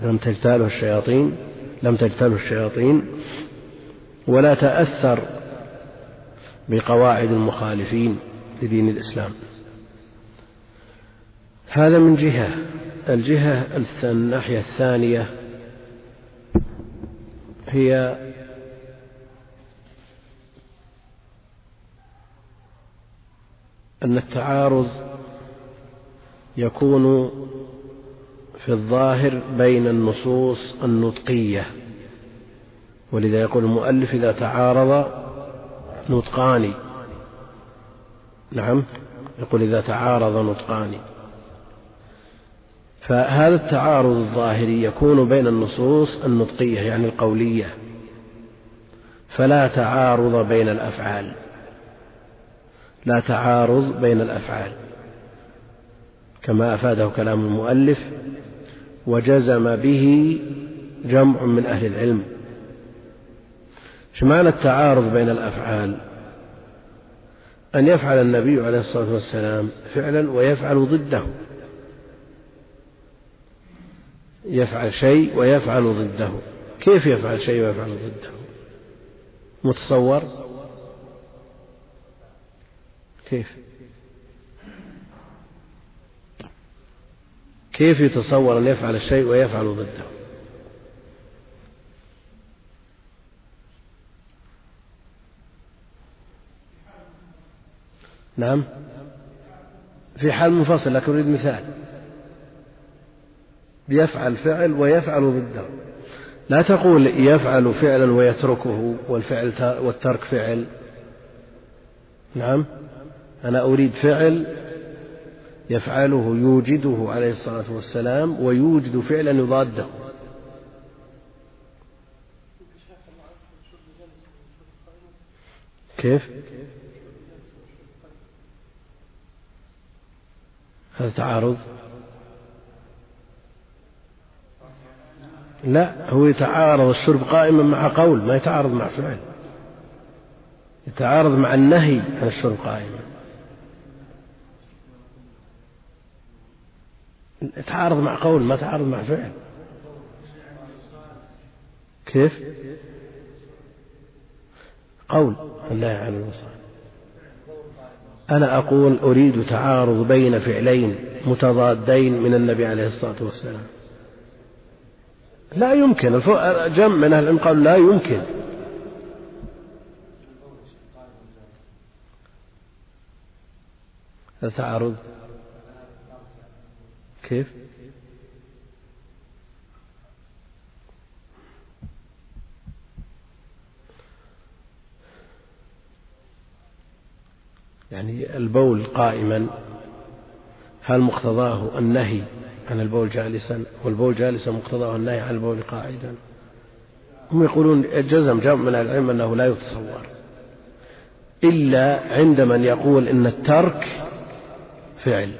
لم تجتاله الشياطين لم تجتاله الشياطين ولا تأثر بقواعد المخالفين لدين الإسلام. هذا من جهة الجهة الناحية الثانية هي أن التعارض يكون في الظاهر بين النصوص النطقية. ولذا يقول المؤلف إذا تعارض نطقان نعم. يقول إذا تعارض نطقان فهذا التعارض الظاهري يكون بين النصوص النطقية يعني القولية. فلا تعارض بين الأفعال. لا تعارض بين الأفعال. كما أفاده كلام المؤلف وجزم به جمع من أهل العلم. معنى التعارض بين الأفعال؟ أن يفعل النبي عليه الصلاة والسلام فعلا ويفعل ضده. يفعل شيء ويفعل ضده. كيف يفعل شيء ويفعل ضده؟ متصور؟ كيف؟ كيف يتصور أن يفعل الشيء ويفعل ضده؟ نعم. في حال منفصل لكن أريد مثال. يفعل فعل ويفعل ضده لا تقول يفعل فعلا ويتركه والفعل والترك فعل. نعم. أنا أريد فعل يفعله يوجده عليه الصلاة والسلام ويوجد فعلا يضاده. كيف؟ هذا تعارض؟ لا هو يتعارض الشرب قائما مع قول ما يتعارض مع فعل. يتعارض مع النهي عن الشرب قائما. يتعارض مع قول ما تعارض مع فعل. كيف؟ قول الله على الوصال. أنا أقول أريد تعارض بين فعلين متضادين من النبي عليه الصلاة والسلام. لا يمكن. جمع من أهل العلم قالوا لا يمكن. هذا تعارض؟ كيف؟ يعني البول قائما هل مقتضاه النهي عن البول جالسا؟ والبول جالسا مقتضاه النهي عن البول قاعدا. هم يقولون جزم جمع من العلم أنه لا يتصور إلا عند من يقول إن الترك فعل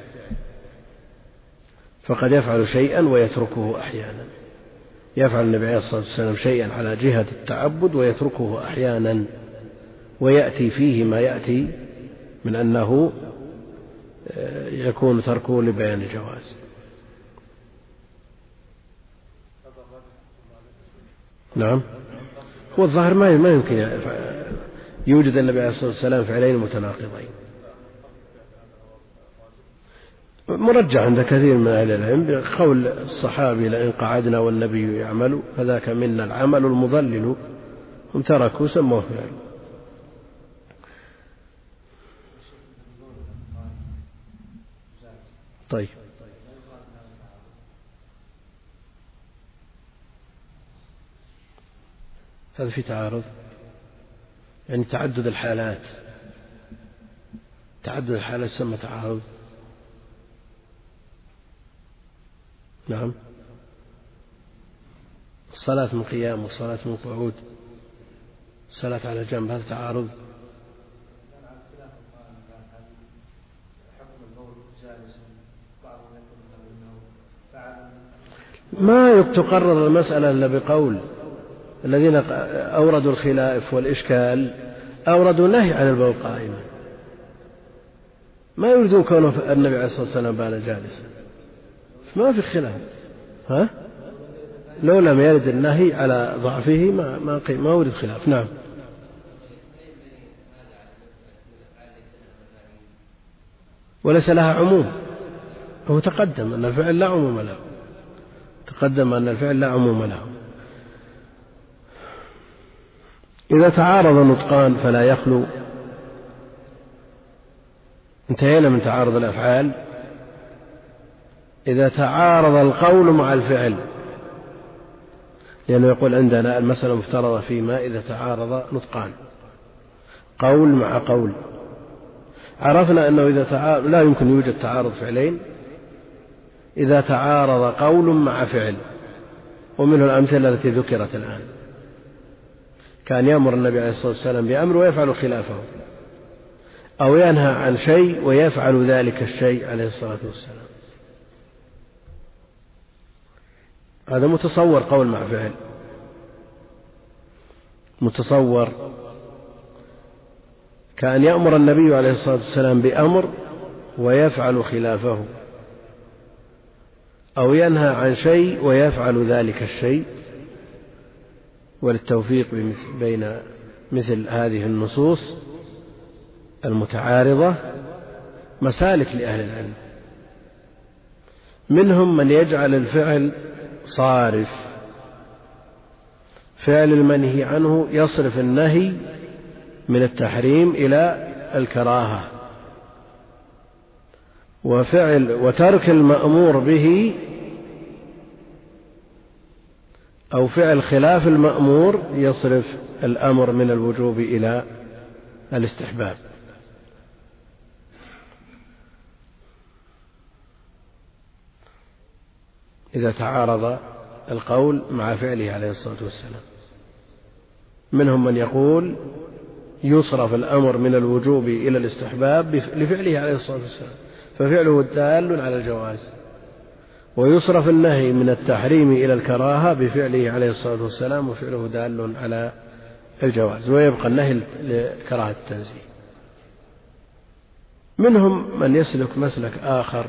فقد يفعل شيئا ويتركه أحيانا. يفعل النبي عليه الصلاة والسلام شيئا على جهة التعبد ويتركه أحيانا ويأتي فيه ما يأتي من أنه آه، يكون تركه لبيان الجواز. نعم. هو الظاهر ما ما يمكن يوجد النبي عليه الصلاة والسلام فعلين متناقضين. مرجع عند كثير من أهل العلم بقول الصحابي لئن قعدنا والنبي يعمل فذاك منا العمل المضلل. هم تركوا سموه فعل. طيب. هذا في تعارض. يعني تعدد الحالات. تعدد الحالات يسمى تعارض. نعم. الصلاة من قيام والصلاة من قعود. الصلاة على جنب هذا تعارض. ما تقرر المسألة إلا بقول الذين أوردوا الخلاف والإشكال أوردوا النهي عن البول قائما. ما يريدون كونه النبي عليه الصلاة والسلام بال جالسا. ما في خلاف. ها؟ لو لم يرد النهي على ضعفه ما ما ما ورد خلاف. نعم. وليس لها عموم. هو تقدم أن الفعل لا عموم له. تقدم أن الفعل لا عموم له. إذا تعارض نطقان فلا يخلو. انتهينا من تعارض الأفعال. إذا تعارض القول مع الفعل لأنه يقول عندنا المسألة مفترضة فيما إذا تعارض نطقان. قول مع قول. عرفنا أنه إذا تعارض لا يمكن يوجد تعارض فعلين. إذا تعارض قول مع فعل ومنه الأمثلة التي ذكرت الآن. كان يأمر النبي عليه الصلاة والسلام بأمر ويفعل خلافه أو ينهى عن شيء ويفعل ذلك الشيء عليه الصلاة والسلام. هذا متصور قول مع فعل متصور. كأن يأمر النبي عليه الصلاة والسلام بأمر ويفعل خلافه. أو ينهى عن شيء ويفعل ذلك الشيء وللتوفيق بين مثل هذه النصوص المتعارضة مسالك لأهل العلم. منهم من يجعل الفعل صارف. فعل المنهي عنه يصرف النهي من التحريم إلى الكراهة. وفعل وترك المأمور به أو فعل خلاف المأمور يصرف الأمر من الوجوب إلى الاستحباب. إذا تعارض القول مع فعله عليه الصلاة والسلام. منهم من يقول يصرف الأمر من الوجوب إلى الاستحباب لفعله عليه الصلاة والسلام. ففعله دال على الجواز. ويصرف النهي من التحريم إلى الكراهة بفعله عليه الصلاة والسلام وفعله دال على الجواز ويبقى النهي لكراهة التنزيه. منهم من يسلك مسلك آخر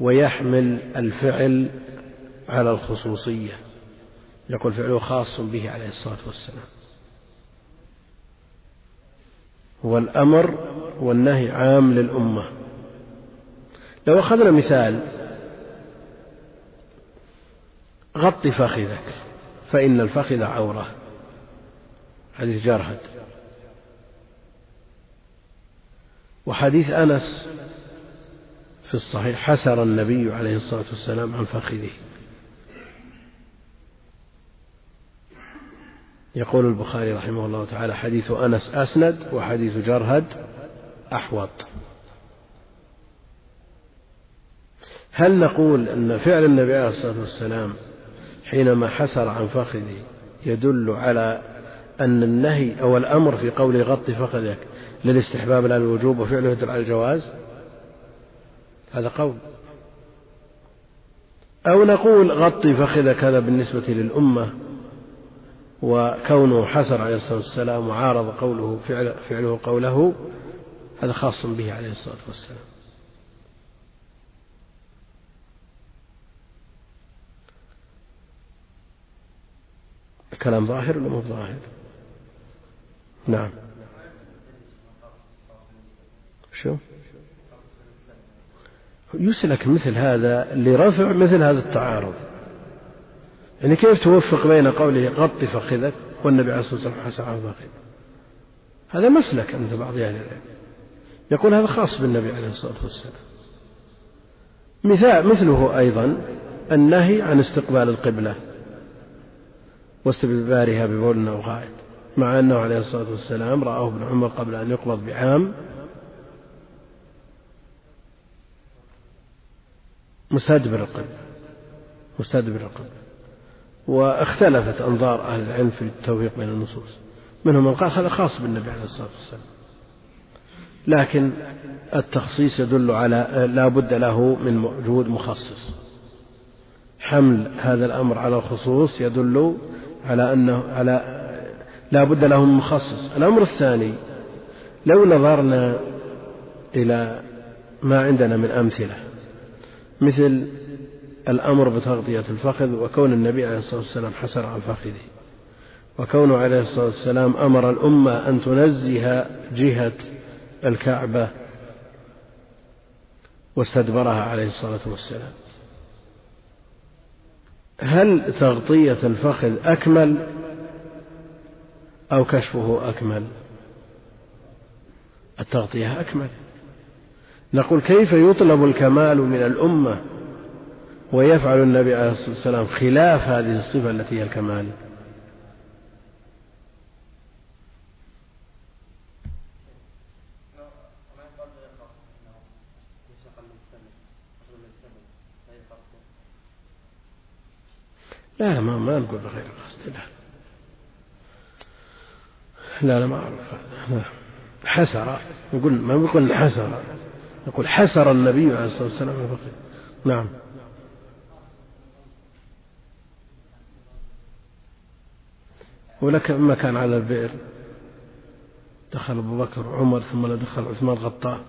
ويحمل الفعل على الخصوصية يقول فعله خاص به عليه الصلاة والسلام. والأمر والنهي عام للأمة. لو أخذنا مثال غط فخذك فإن الفخذ عورة. حديث جرهد. وحديث أنس في الصحيح حسر النبي عليه الصلاة والسلام عن فخذه. يقول البخاري رحمه الله تعالى حديث أنس أسند وحديث جرهد أحوط. هل نقول أن فعل النبي عليه الصلاة والسلام حينما حسر عن فخذه يدل على أن النهي أو الأمر في قول غط فخذك للاستحباب لا الوجوب وفعله يدل على الجواز؟ هذا قول. أو نقول غطي فخذك هذا بالنسبة للأمة وكونه حسر عليه الصلاة والسلام وعارض قوله فعل فعله قوله هذا خاص به عليه الصلاة والسلام. كلام ظاهر ولا مو ظاهر؟ نعم. شو؟ يسلك مثل هذا لرفع مثل هذا التعارض. يعني كيف توفق بين قوله غط فخذك والنبي عليه الصلاة والسلام حسن عن فخذ هذا مسلك عند بعض أهل العلم. يقول هذا خاص بالنبي عليه الصلاة والسلام. مثال مثله أيضا النهي عن استقبال القبلة. واستدبارها ببول أو غائط مع أنه عليه الصلاة والسلام رآه ابن عمر قبل أن يقبض بعام مستدبر القبلة مستدبر القبلة واختلفت أنظار أهل العلم في التوفيق بين النصوص. منهم من قال هذا خاص بالنبي عليه الصلاة والسلام. لكن التخصيص يدل على لا بد له من وجود مخصص. حمل هذا الأمر على الخصوص يدل على أنه على لا بد له من مخصص. الأمر الثاني لو نظرنا إلى ما عندنا من أمثلة مثل الأمر بتغطية الفخذ وكون النبي عليه الصلاة والسلام حسر عن فخذه وكونه عليه الصلاة والسلام أمر الأمة أن تنزه جهة الكعبة واستدبرها عليه الصلاة والسلام. هل تغطية الفخذ أكمل أو كشفه أكمل؟ التغطية أكمل. نقول كيف يطلب الكمال من الأمة ويفعل النبي عليه الصلاة والسلام خلاف هذه الصفة التي هي الكمال؟ لا ما, ما نقول بغير قصد لا. لا لا ما أعرف. حسر نقول ما نقول حسر نقول حسر النبي عليه الصلاة والسلام. نعم. ولك ما كان على البئر. دخل أبو بكر وعمر ثم دخل عثمان غطاه.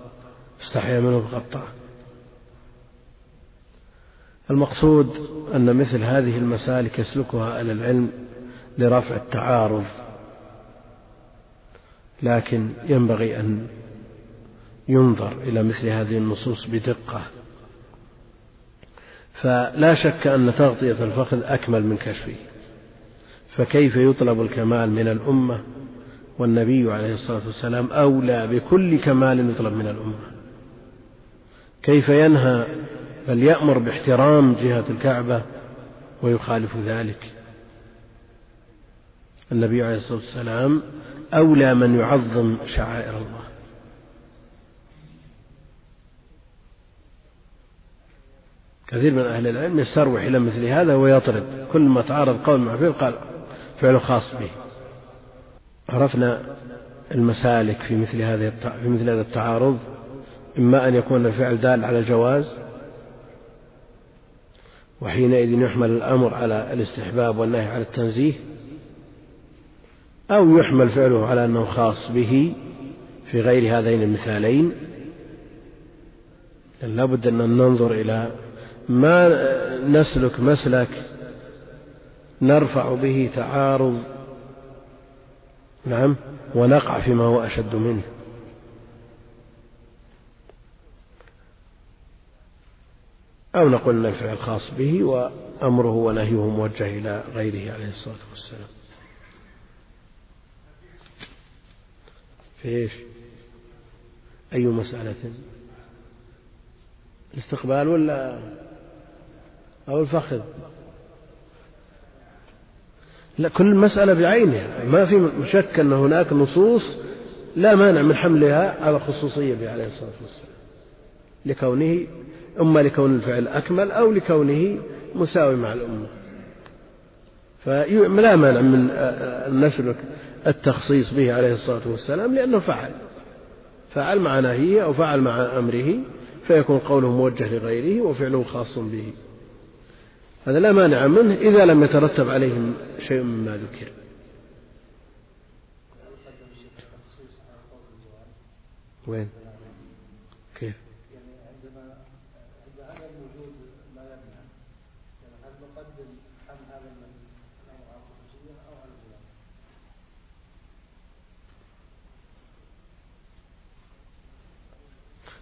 استحيا منه فغطاه المقصود أن مثل هذه المسالك يسلكها أهل العلم لرفع التعارض لكن ينبغي أن ينظر إلى مثل هذه النصوص بدقة. فلا شك أن تغطية الفخذ أكمل من كشفه. فكيف يطلب الكمال من الأمة؟ والنبي عليه الصلاة والسلام أولى بكل كمال يطلب من الأمة. كيف ينهى بل يأمر باحترام جهة الكعبة ويخالف ذلك. النبي عليه الصلاة والسلام أولى من يعظم شعائر الله. كثير من أهل العلم يستروح إلى مثل هذا ويطرد. كل ما تعارض قول مع فعل قال فعل خاص به. عرفنا المسالك في مثل هذه في مثل هذا التعارض إما أن يكون الفعل دال على الجواز وحينئذ يحمل الأمر على الاستحباب والنهي على التنزيه أو يحمل فعله على أنه خاص به في غير هذين المثالين. لا بد أن ننظر إلى ما نسلك مسلك نرفع به تعارض. نعم ونقع فيما هو أشد منه. أو نقول الفعل خاص به وأمره ونهيه موجه إلى غيره عليه الصلاة والسلام. في إيش؟ أي مسألة؟ الاستقبال ولا أو الفخذ؟ لا كل مسألة بعينها. ما في شك أن هناك نصوص لا مانع من حملها على خصوصية عليه الصلاة والسلام. لكونه إما لكون الفعل أكمل أو لكونه مساوي مع الأمة. فلا مانع من نسلك التخصيص به عليه الصلاة والسلام لأنه فعل. فعل مع نهيه أو فعل مع أمره فيكون قوله موجه لغيره وفعله خاص به. هذا لا مانع منه إذا لم يترتب عليه شيء مما ذكر. وين كيف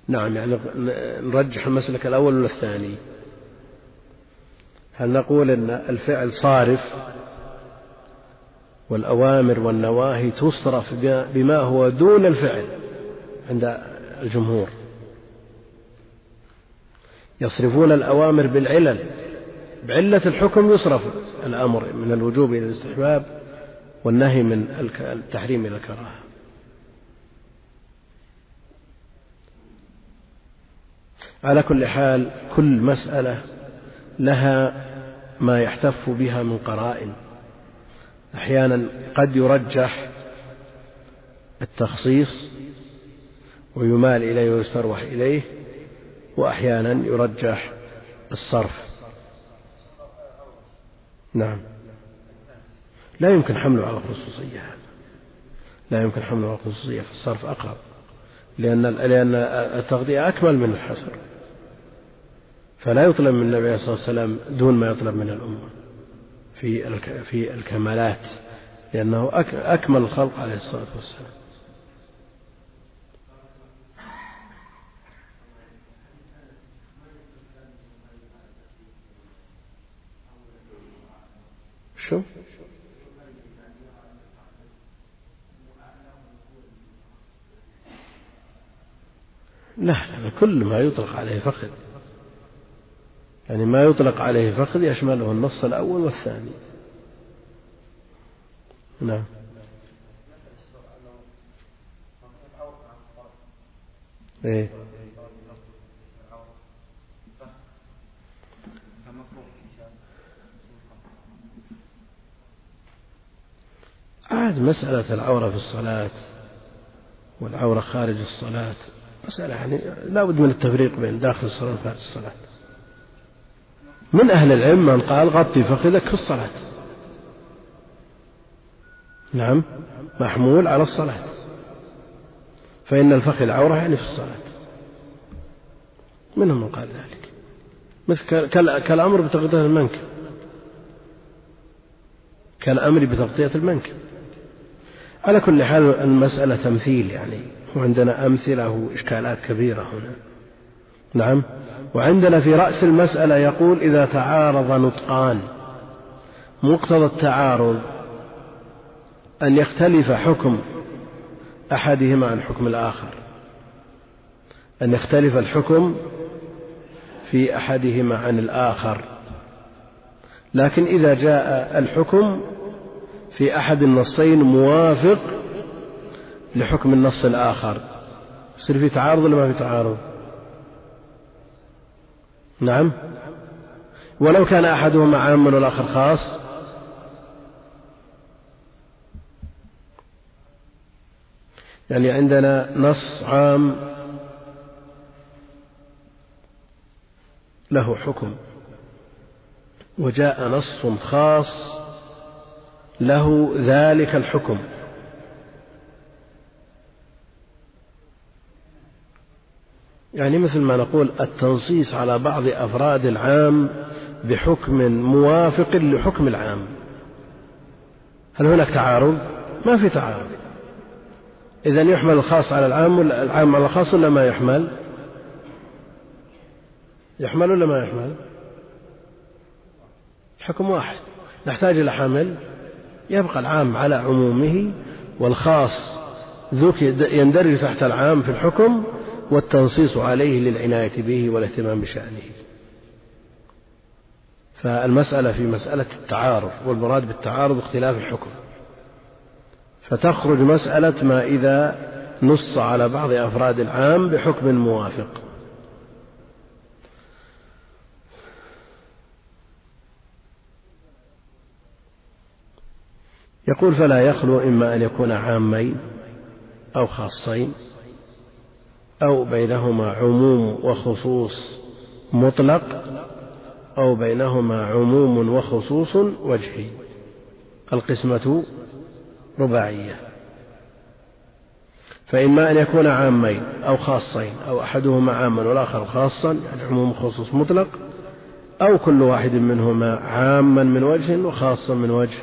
نعم يعني نرجح المسلك الأول ولا الثاني؟ هل نقول أن الفعل صارف والأوامر والنواهي تصرف بما هو دون الفعل عند الجمهور؟ يصرفون الأوامر بالعلل. بعلة الحكم يصرف الأمر من الوجوب إلى الاستحباب والنهي من التحريم إلى الكراهة. على كل حال كل مسألة لها ما يحتف بها من قرائن. أحيانا قد يرجح التخصيص ويمال إليه ويستروح إليه وأحيانا يرجح الصرف. نعم. لا يمكن حمله على الخصوصية هذا. لا يمكن حمله على الخصوصية في الصرف أقرب. لأن لأن التغذية أكمل من الحصر فلا يطلب من النبي صلى الله عليه وسلم دون ما يطلب من الأمة في في الكمالات لأنه أكمل الخلق عليه الصلاة والسلام. شو؟ لا لا كل ما يطلق عليه فخذ. يعني ما يطلق عليه فخذ يشمله النص الأول والثاني. نعم. إيه؟ عاد مسألة العورة في الصلاة والعورة خارج الصلاة مسألة يعني لا بد من التفريق بين داخل الصلاة وخارج الصلاة. من أهل العلم من قال غطي فخذك في الصلاة. نعم محمول على الصلاة. فإن الفخذ عورة يعني في الصلاة. منهم من قال ذلك. مثل كالأمر بتغطية المنكب كالأمر بتغطية المنكب على كل حال المسألة تمثيل يعني. وعندنا أمثلة وإشكالات كبيرة هنا. نعم. وعندنا في رأس المسألة يقول إذا تعارض نطقان مقتضى التعارض أن يختلف حكم أحدهما عن حكم الآخر. أن يختلف الحكم في أحدهما عن الآخر. لكن إذا جاء الحكم في أحد النصين موافق لحكم النص الآخر. يصير في تعارض ولا ما في تعارض؟ نعم. ولو كان أحدهما عاما والآخر خاص؟ يعني عندنا نص عام له حكم وجاء نص خاص له ذلك الحكم. يعني مثل ما نقول التنصيص على بعض أفراد العام بحكم موافق لحكم العام. هل هناك تعارض؟ ما في تعارض. إذا يحمل الخاص على العام ولا العام على الخاص ولا ما يحمل؟ يحمل ولا ما يحمل؟ الحكم واحد. نحتاج إلى حمل. يبقى العام على عمومه والخاص يندرج تحت العام في الحكم والتنصيص عليه للعناية به والاهتمام بشأنه. فالمسألة في مسألة التعارض والمراد بالتعارض اختلاف الحكم. فتخرج مسألة ما إذا نص على بعض أفراد العام بحكم موافق. يقول فلا يخلو إما أن يكون عامين أو خاصين أو بينهما عموم وخصوص مطلق أو بينهما عموم وخصوص وجهي. القسمة رباعية. فإما أن يكون عامين أو خاصين أو أحدهما عاما والآخر خاصا يعني عموم خصوص مطلق أو كل واحد منهما عاما من وجه وخاصا من وجه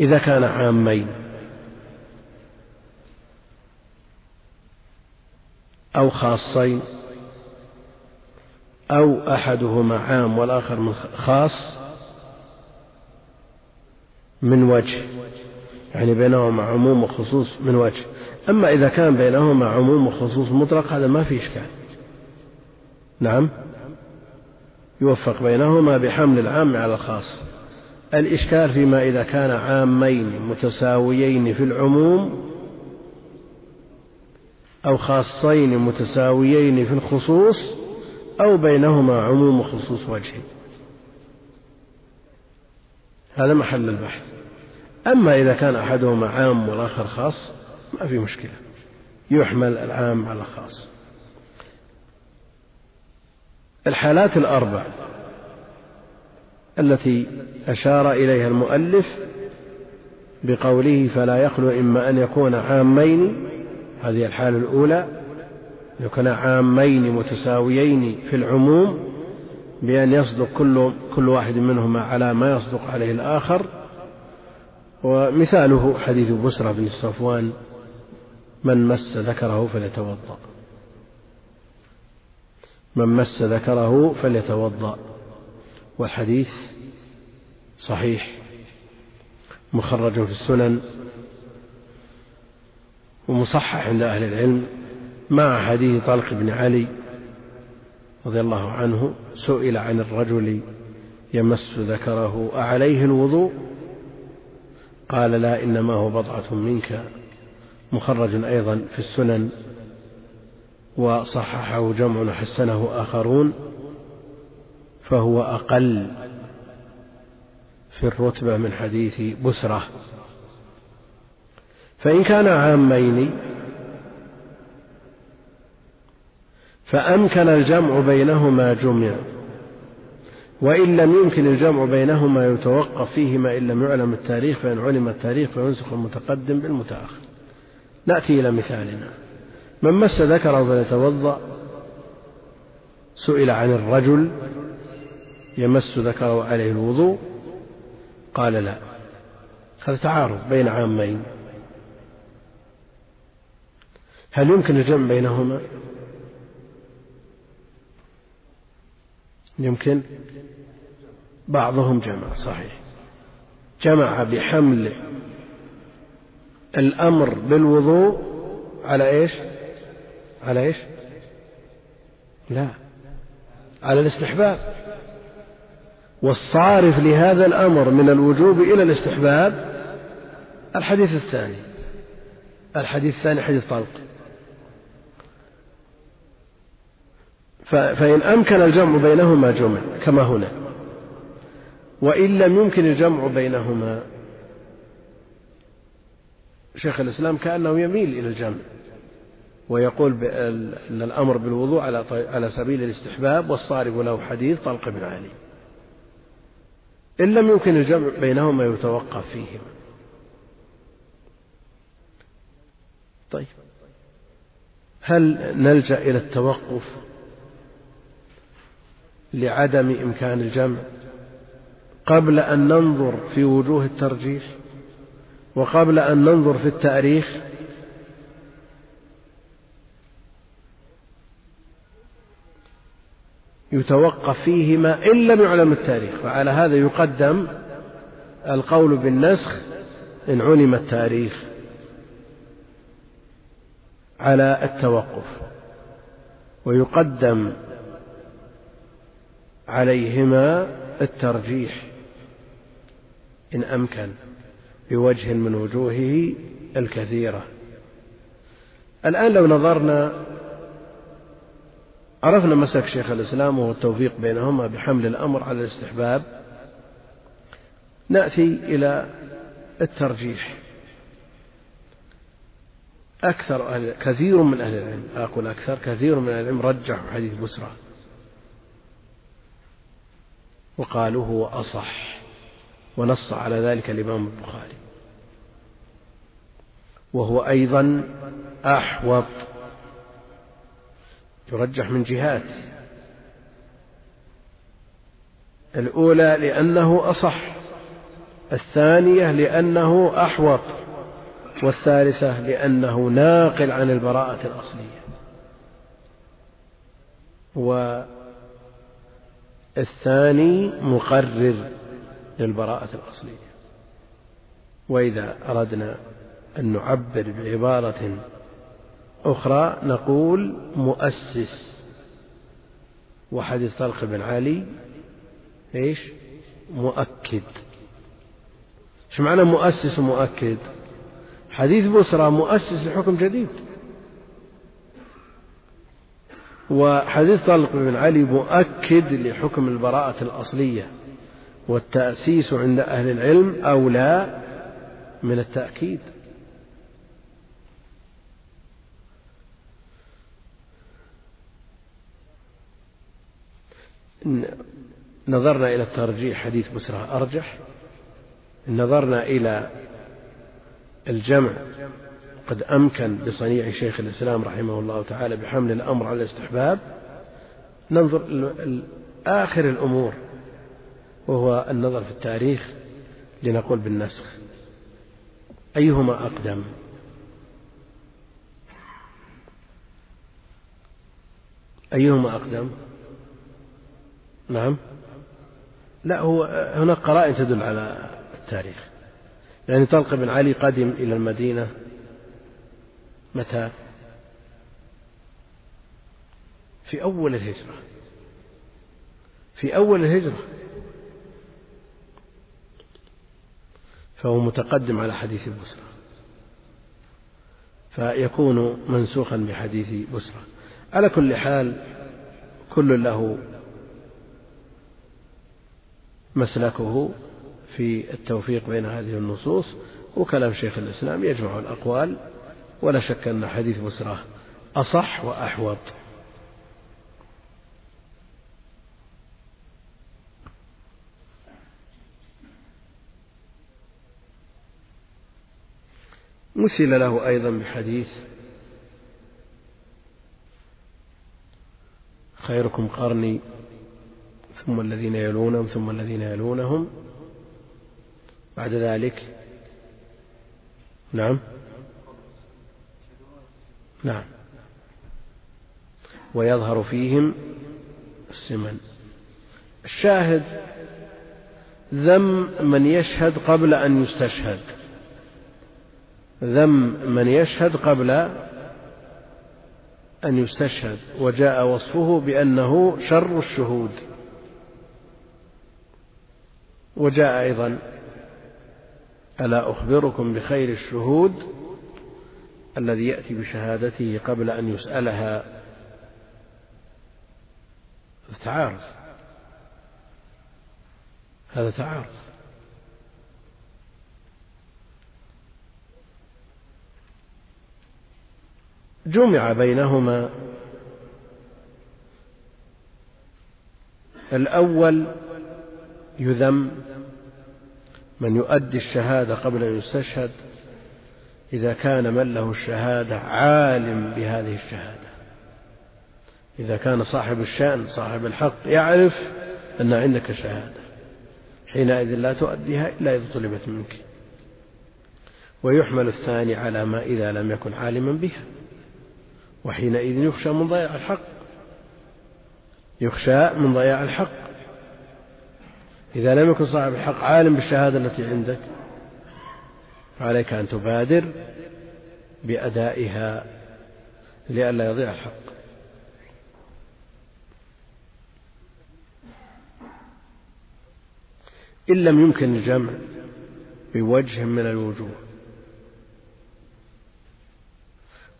إذا كان عامين. أو خاصين. أو أحدهما عام والآخر خاص من وجه. يعني بينهما عموم وخصوص من وجه. أما إذا كان بينهما عموم وخصوص مطلق هذا ما في إشكال. نعم؟ يوفق بينهما بحمل العام على الخاص. الإشكال فيما إذا كان عامين متساويين في العموم أو خاصين متساويين في الخصوص أو بينهما عموم وخصوص وجه. هذا محل البحث. أما إذا كان أحدهما عام والآخر خاص ما في مشكلة. يحمل العام على الخاص الحالات الأربع. التي أشار إليها المؤلف بقوله فلا يخلو إما أن يكون عامين هذه الحالة الأولى يكون عامين متساويين في العموم بأن يصدق كل كل واحد منهما على ما يصدق عليه الآخر. ومثاله حديث بسرة بن الصفوان من مس ذكره فليتوضأ. من مس ذكره فليتوضأ. والحديث صحيح مخرج في السنن ومصحح عند أهل العلم مع حديث طلق بن علي رضي الله عنه سئل عن الرجل يمس ذكره أعليه الوضوء؟ قال لا إنما هو بضعة منك. مخرج أيضا في السنن وصححه جمع وحسنه آخرون. فهو أقل في الرتبة من حديث بسرة. فإن كان عامين فأمكن الجمع بينهما جمع وإن لم يمكن الجمع بينهما يتوقف فيهما إن لم يعلم التاريخ فإن علم التاريخ فينسخ المتقدم بالمتأخر. نأتي إلى مثالنا. من مس ذكره فليتوضأ سئل عن الرجل يمس ذكره عليه الوضوء؟ قال لا. هذا تعارض بين عامين. هل يمكن الجمع بينهما؟ يمكن. بعضهم جمع صحيح. جمع بحمل الأمر بالوضوء على إيش؟ على إيش؟ لا. على الاستحباب. والصارف لهذا الأمر من الوجوب إلى الاستحباب الحديث الثاني. الحديث الثاني حديث طلق. فإن أمكن الجمع بينهما جمع كما هنا. وإن لم يمكن الجمع بينهما شيخ الإسلام كأنه يميل إلى الجمع ويقول أن الأمر بالوضوء على سبيل الاستحباب والصارف له حديث طلق بن علي. إن لم يمكن الجمع بينهما يتوقف فيهما. طيب. هل نلجأ إلى التوقف لعدم إمكان الجمع قبل أن ننظر في وجوه الترجيح وقبل أن ننظر في التأريخ؟ يتوقف فيهما إن لم يعلم التاريخ فعلى هذا يقدم القول بالنسخ إن علم التاريخ على التوقف ويقدم عليهما الترجيح إن أمكن بوجه من وجوهه الكثيرة. الآن لو نظرنا عرفنا مسلك شيخ الإسلام وهو التوفيق بينهما بحمل الأمر على الاستحباب. نأتي إلى الترجيح. أكثر أهل كثير من أهل العلم أقول أكثر كثير من أهل العلم رجحوا حديث بسرى وقالوا هو أصح ونص على ذلك الإمام البخاري. وهو أيضا أحوط يرجح من جهات. الأولى لأنه أصح الثانية لأنه أحوط والثالثة لأنه ناقل عن البراءة الأصلية. والثاني مقرر للبراءة الأصلية. وإذا أردنا أن نعبر بعبارة أخرى نقول مؤسس. وحديث طلق بن علي إيش؟ مؤكد. إيش معنى مؤسس ومؤكد حديث بصرى مؤسس لحكم جديد. وحديث طلق بن علي مؤكد لحكم البراءة الأصلية والتأسيس عند أهل العلم أولى من التأكيد. نظرنا إلى الترجيح حديث بسرى أرجح نظرنا إلى الجمع قد أمكن بصنيع شيخ الإسلام رحمه الله تعالى بحمل الأمر على الاستحباب. ننظر آخر الأمور وهو النظر في التاريخ لنقول بالنسخ. أيهما أقدم؟ أيهما أقدم؟ نعم. لا هو هناك قرائن تدل على التاريخ. يعني طلق بن علي قدم إلى المدينة. متى؟ في أول الهجرة. في أول الهجرة. فهو متقدم على حديث بسرى فيكون منسوخا بحديث بسرى على كل حال كل له مسلكه في التوفيق بين هذه النصوص وكلام شيخ الإسلام يجمع الأقوال ولا شك أن حديث بسرة أصح وأحوط. مثل له أيضا بحديث خيركم قرني ثم الذين يلونهم ثم الذين يلونهم. بعد ذلك نعم. نعم. ويظهر فيهم السمن. الشاهد ذم من يشهد قبل أن يستشهد. ذم من يشهد قبل أن يستشهد وجاء وصفه بأنه شر الشهود. وجاء أيضا ألا أخبركم بخير الشهود الذي يأتي بشهادته قبل أن يسألها؟ تعارض. هذا تعارض. جمع بينهما الأول يذم من يؤدي الشهادة قبل أن يستشهد إذا كان من له الشهادة عالم بهذه الشهادة. إذا كان صاحب الشأن صاحب الحق يعرف أن عندك شهادة. حينئذ لا تؤديها إلا إذا طلبت منك. ويحمل الثاني على ما إذا لم يكن عالما بها. وحينئذ يخشى من ضياع الحق. يخشى من ضياع الحق. إذا لم يكن صاحب الحق عالم بالشهادة التي عندك فعليك أن تبادر بأدائها لئلا يضيع الحق. إن لم يمكن الجمع بوجه من الوجوه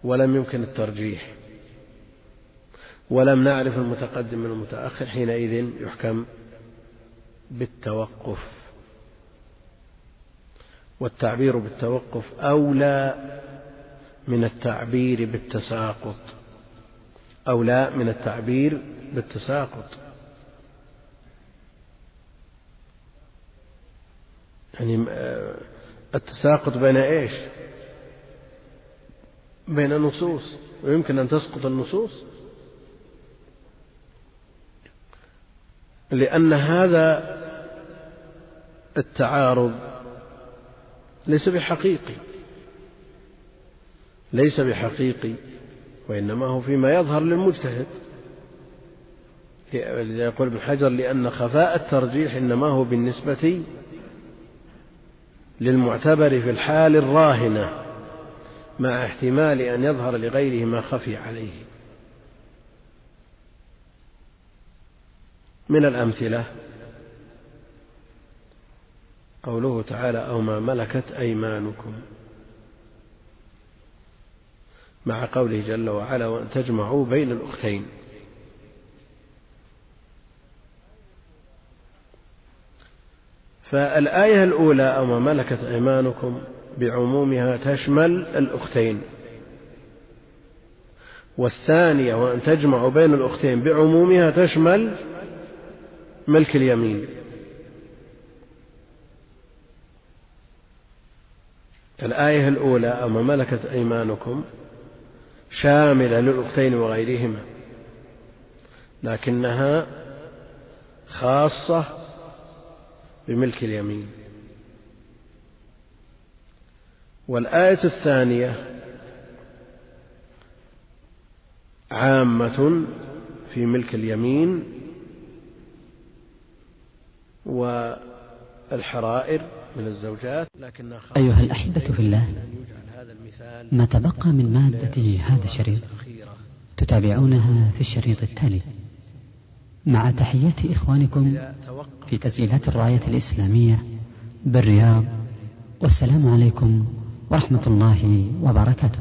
ولم يمكن الترجيح ولم نعرف المتقدم من المتأخر حينئذ يحكم بالتوقف والتعبير بالتوقف أولى من التعبير بالتساقط. أولى من التعبير بالتساقط. يعني آه، التساقط بين إيش؟ بين النصوص. ويمكن أن تسقط النصوص. لأن هذا التعارض ليس بحقيقي ليس بحقيقي وإنما هو فيما يظهر للمجتهد. لذا يقول ابن حجر لأن خفاء الترجيح إنما هو بالنسبة للمعتبر في الحال الراهنة مع احتمال أن يظهر لغيره ما خفي عليه. من الأمثلة قوله تعالى أو ما ملكت أيمانكم مع قوله جل وعلا وأن تجمعوا بين الأختين. فالآية الأولى أو ما ملكت أيمانكم بعمومها تشمل الأختين. والثانية وأن تجمع بين الأختين بعمومها تشمل ملك اليمين. الآية الأولى أما ملكت أيمانكم شاملة للأختين وغيرهما لكنها خاصة بملك اليمين. والآية الثانية عامة في ملك اليمين والحرائر من الزوجات لكنها أيها الأحبة في الله ما تبقى من مادة هذا الشريط؟ تتابعونها في الشريط التالي. مع تحيات إخوانكم في تسجيلات الراية الإسلامية بالرياض والسلام عليكم ورحمة الله وبركاته.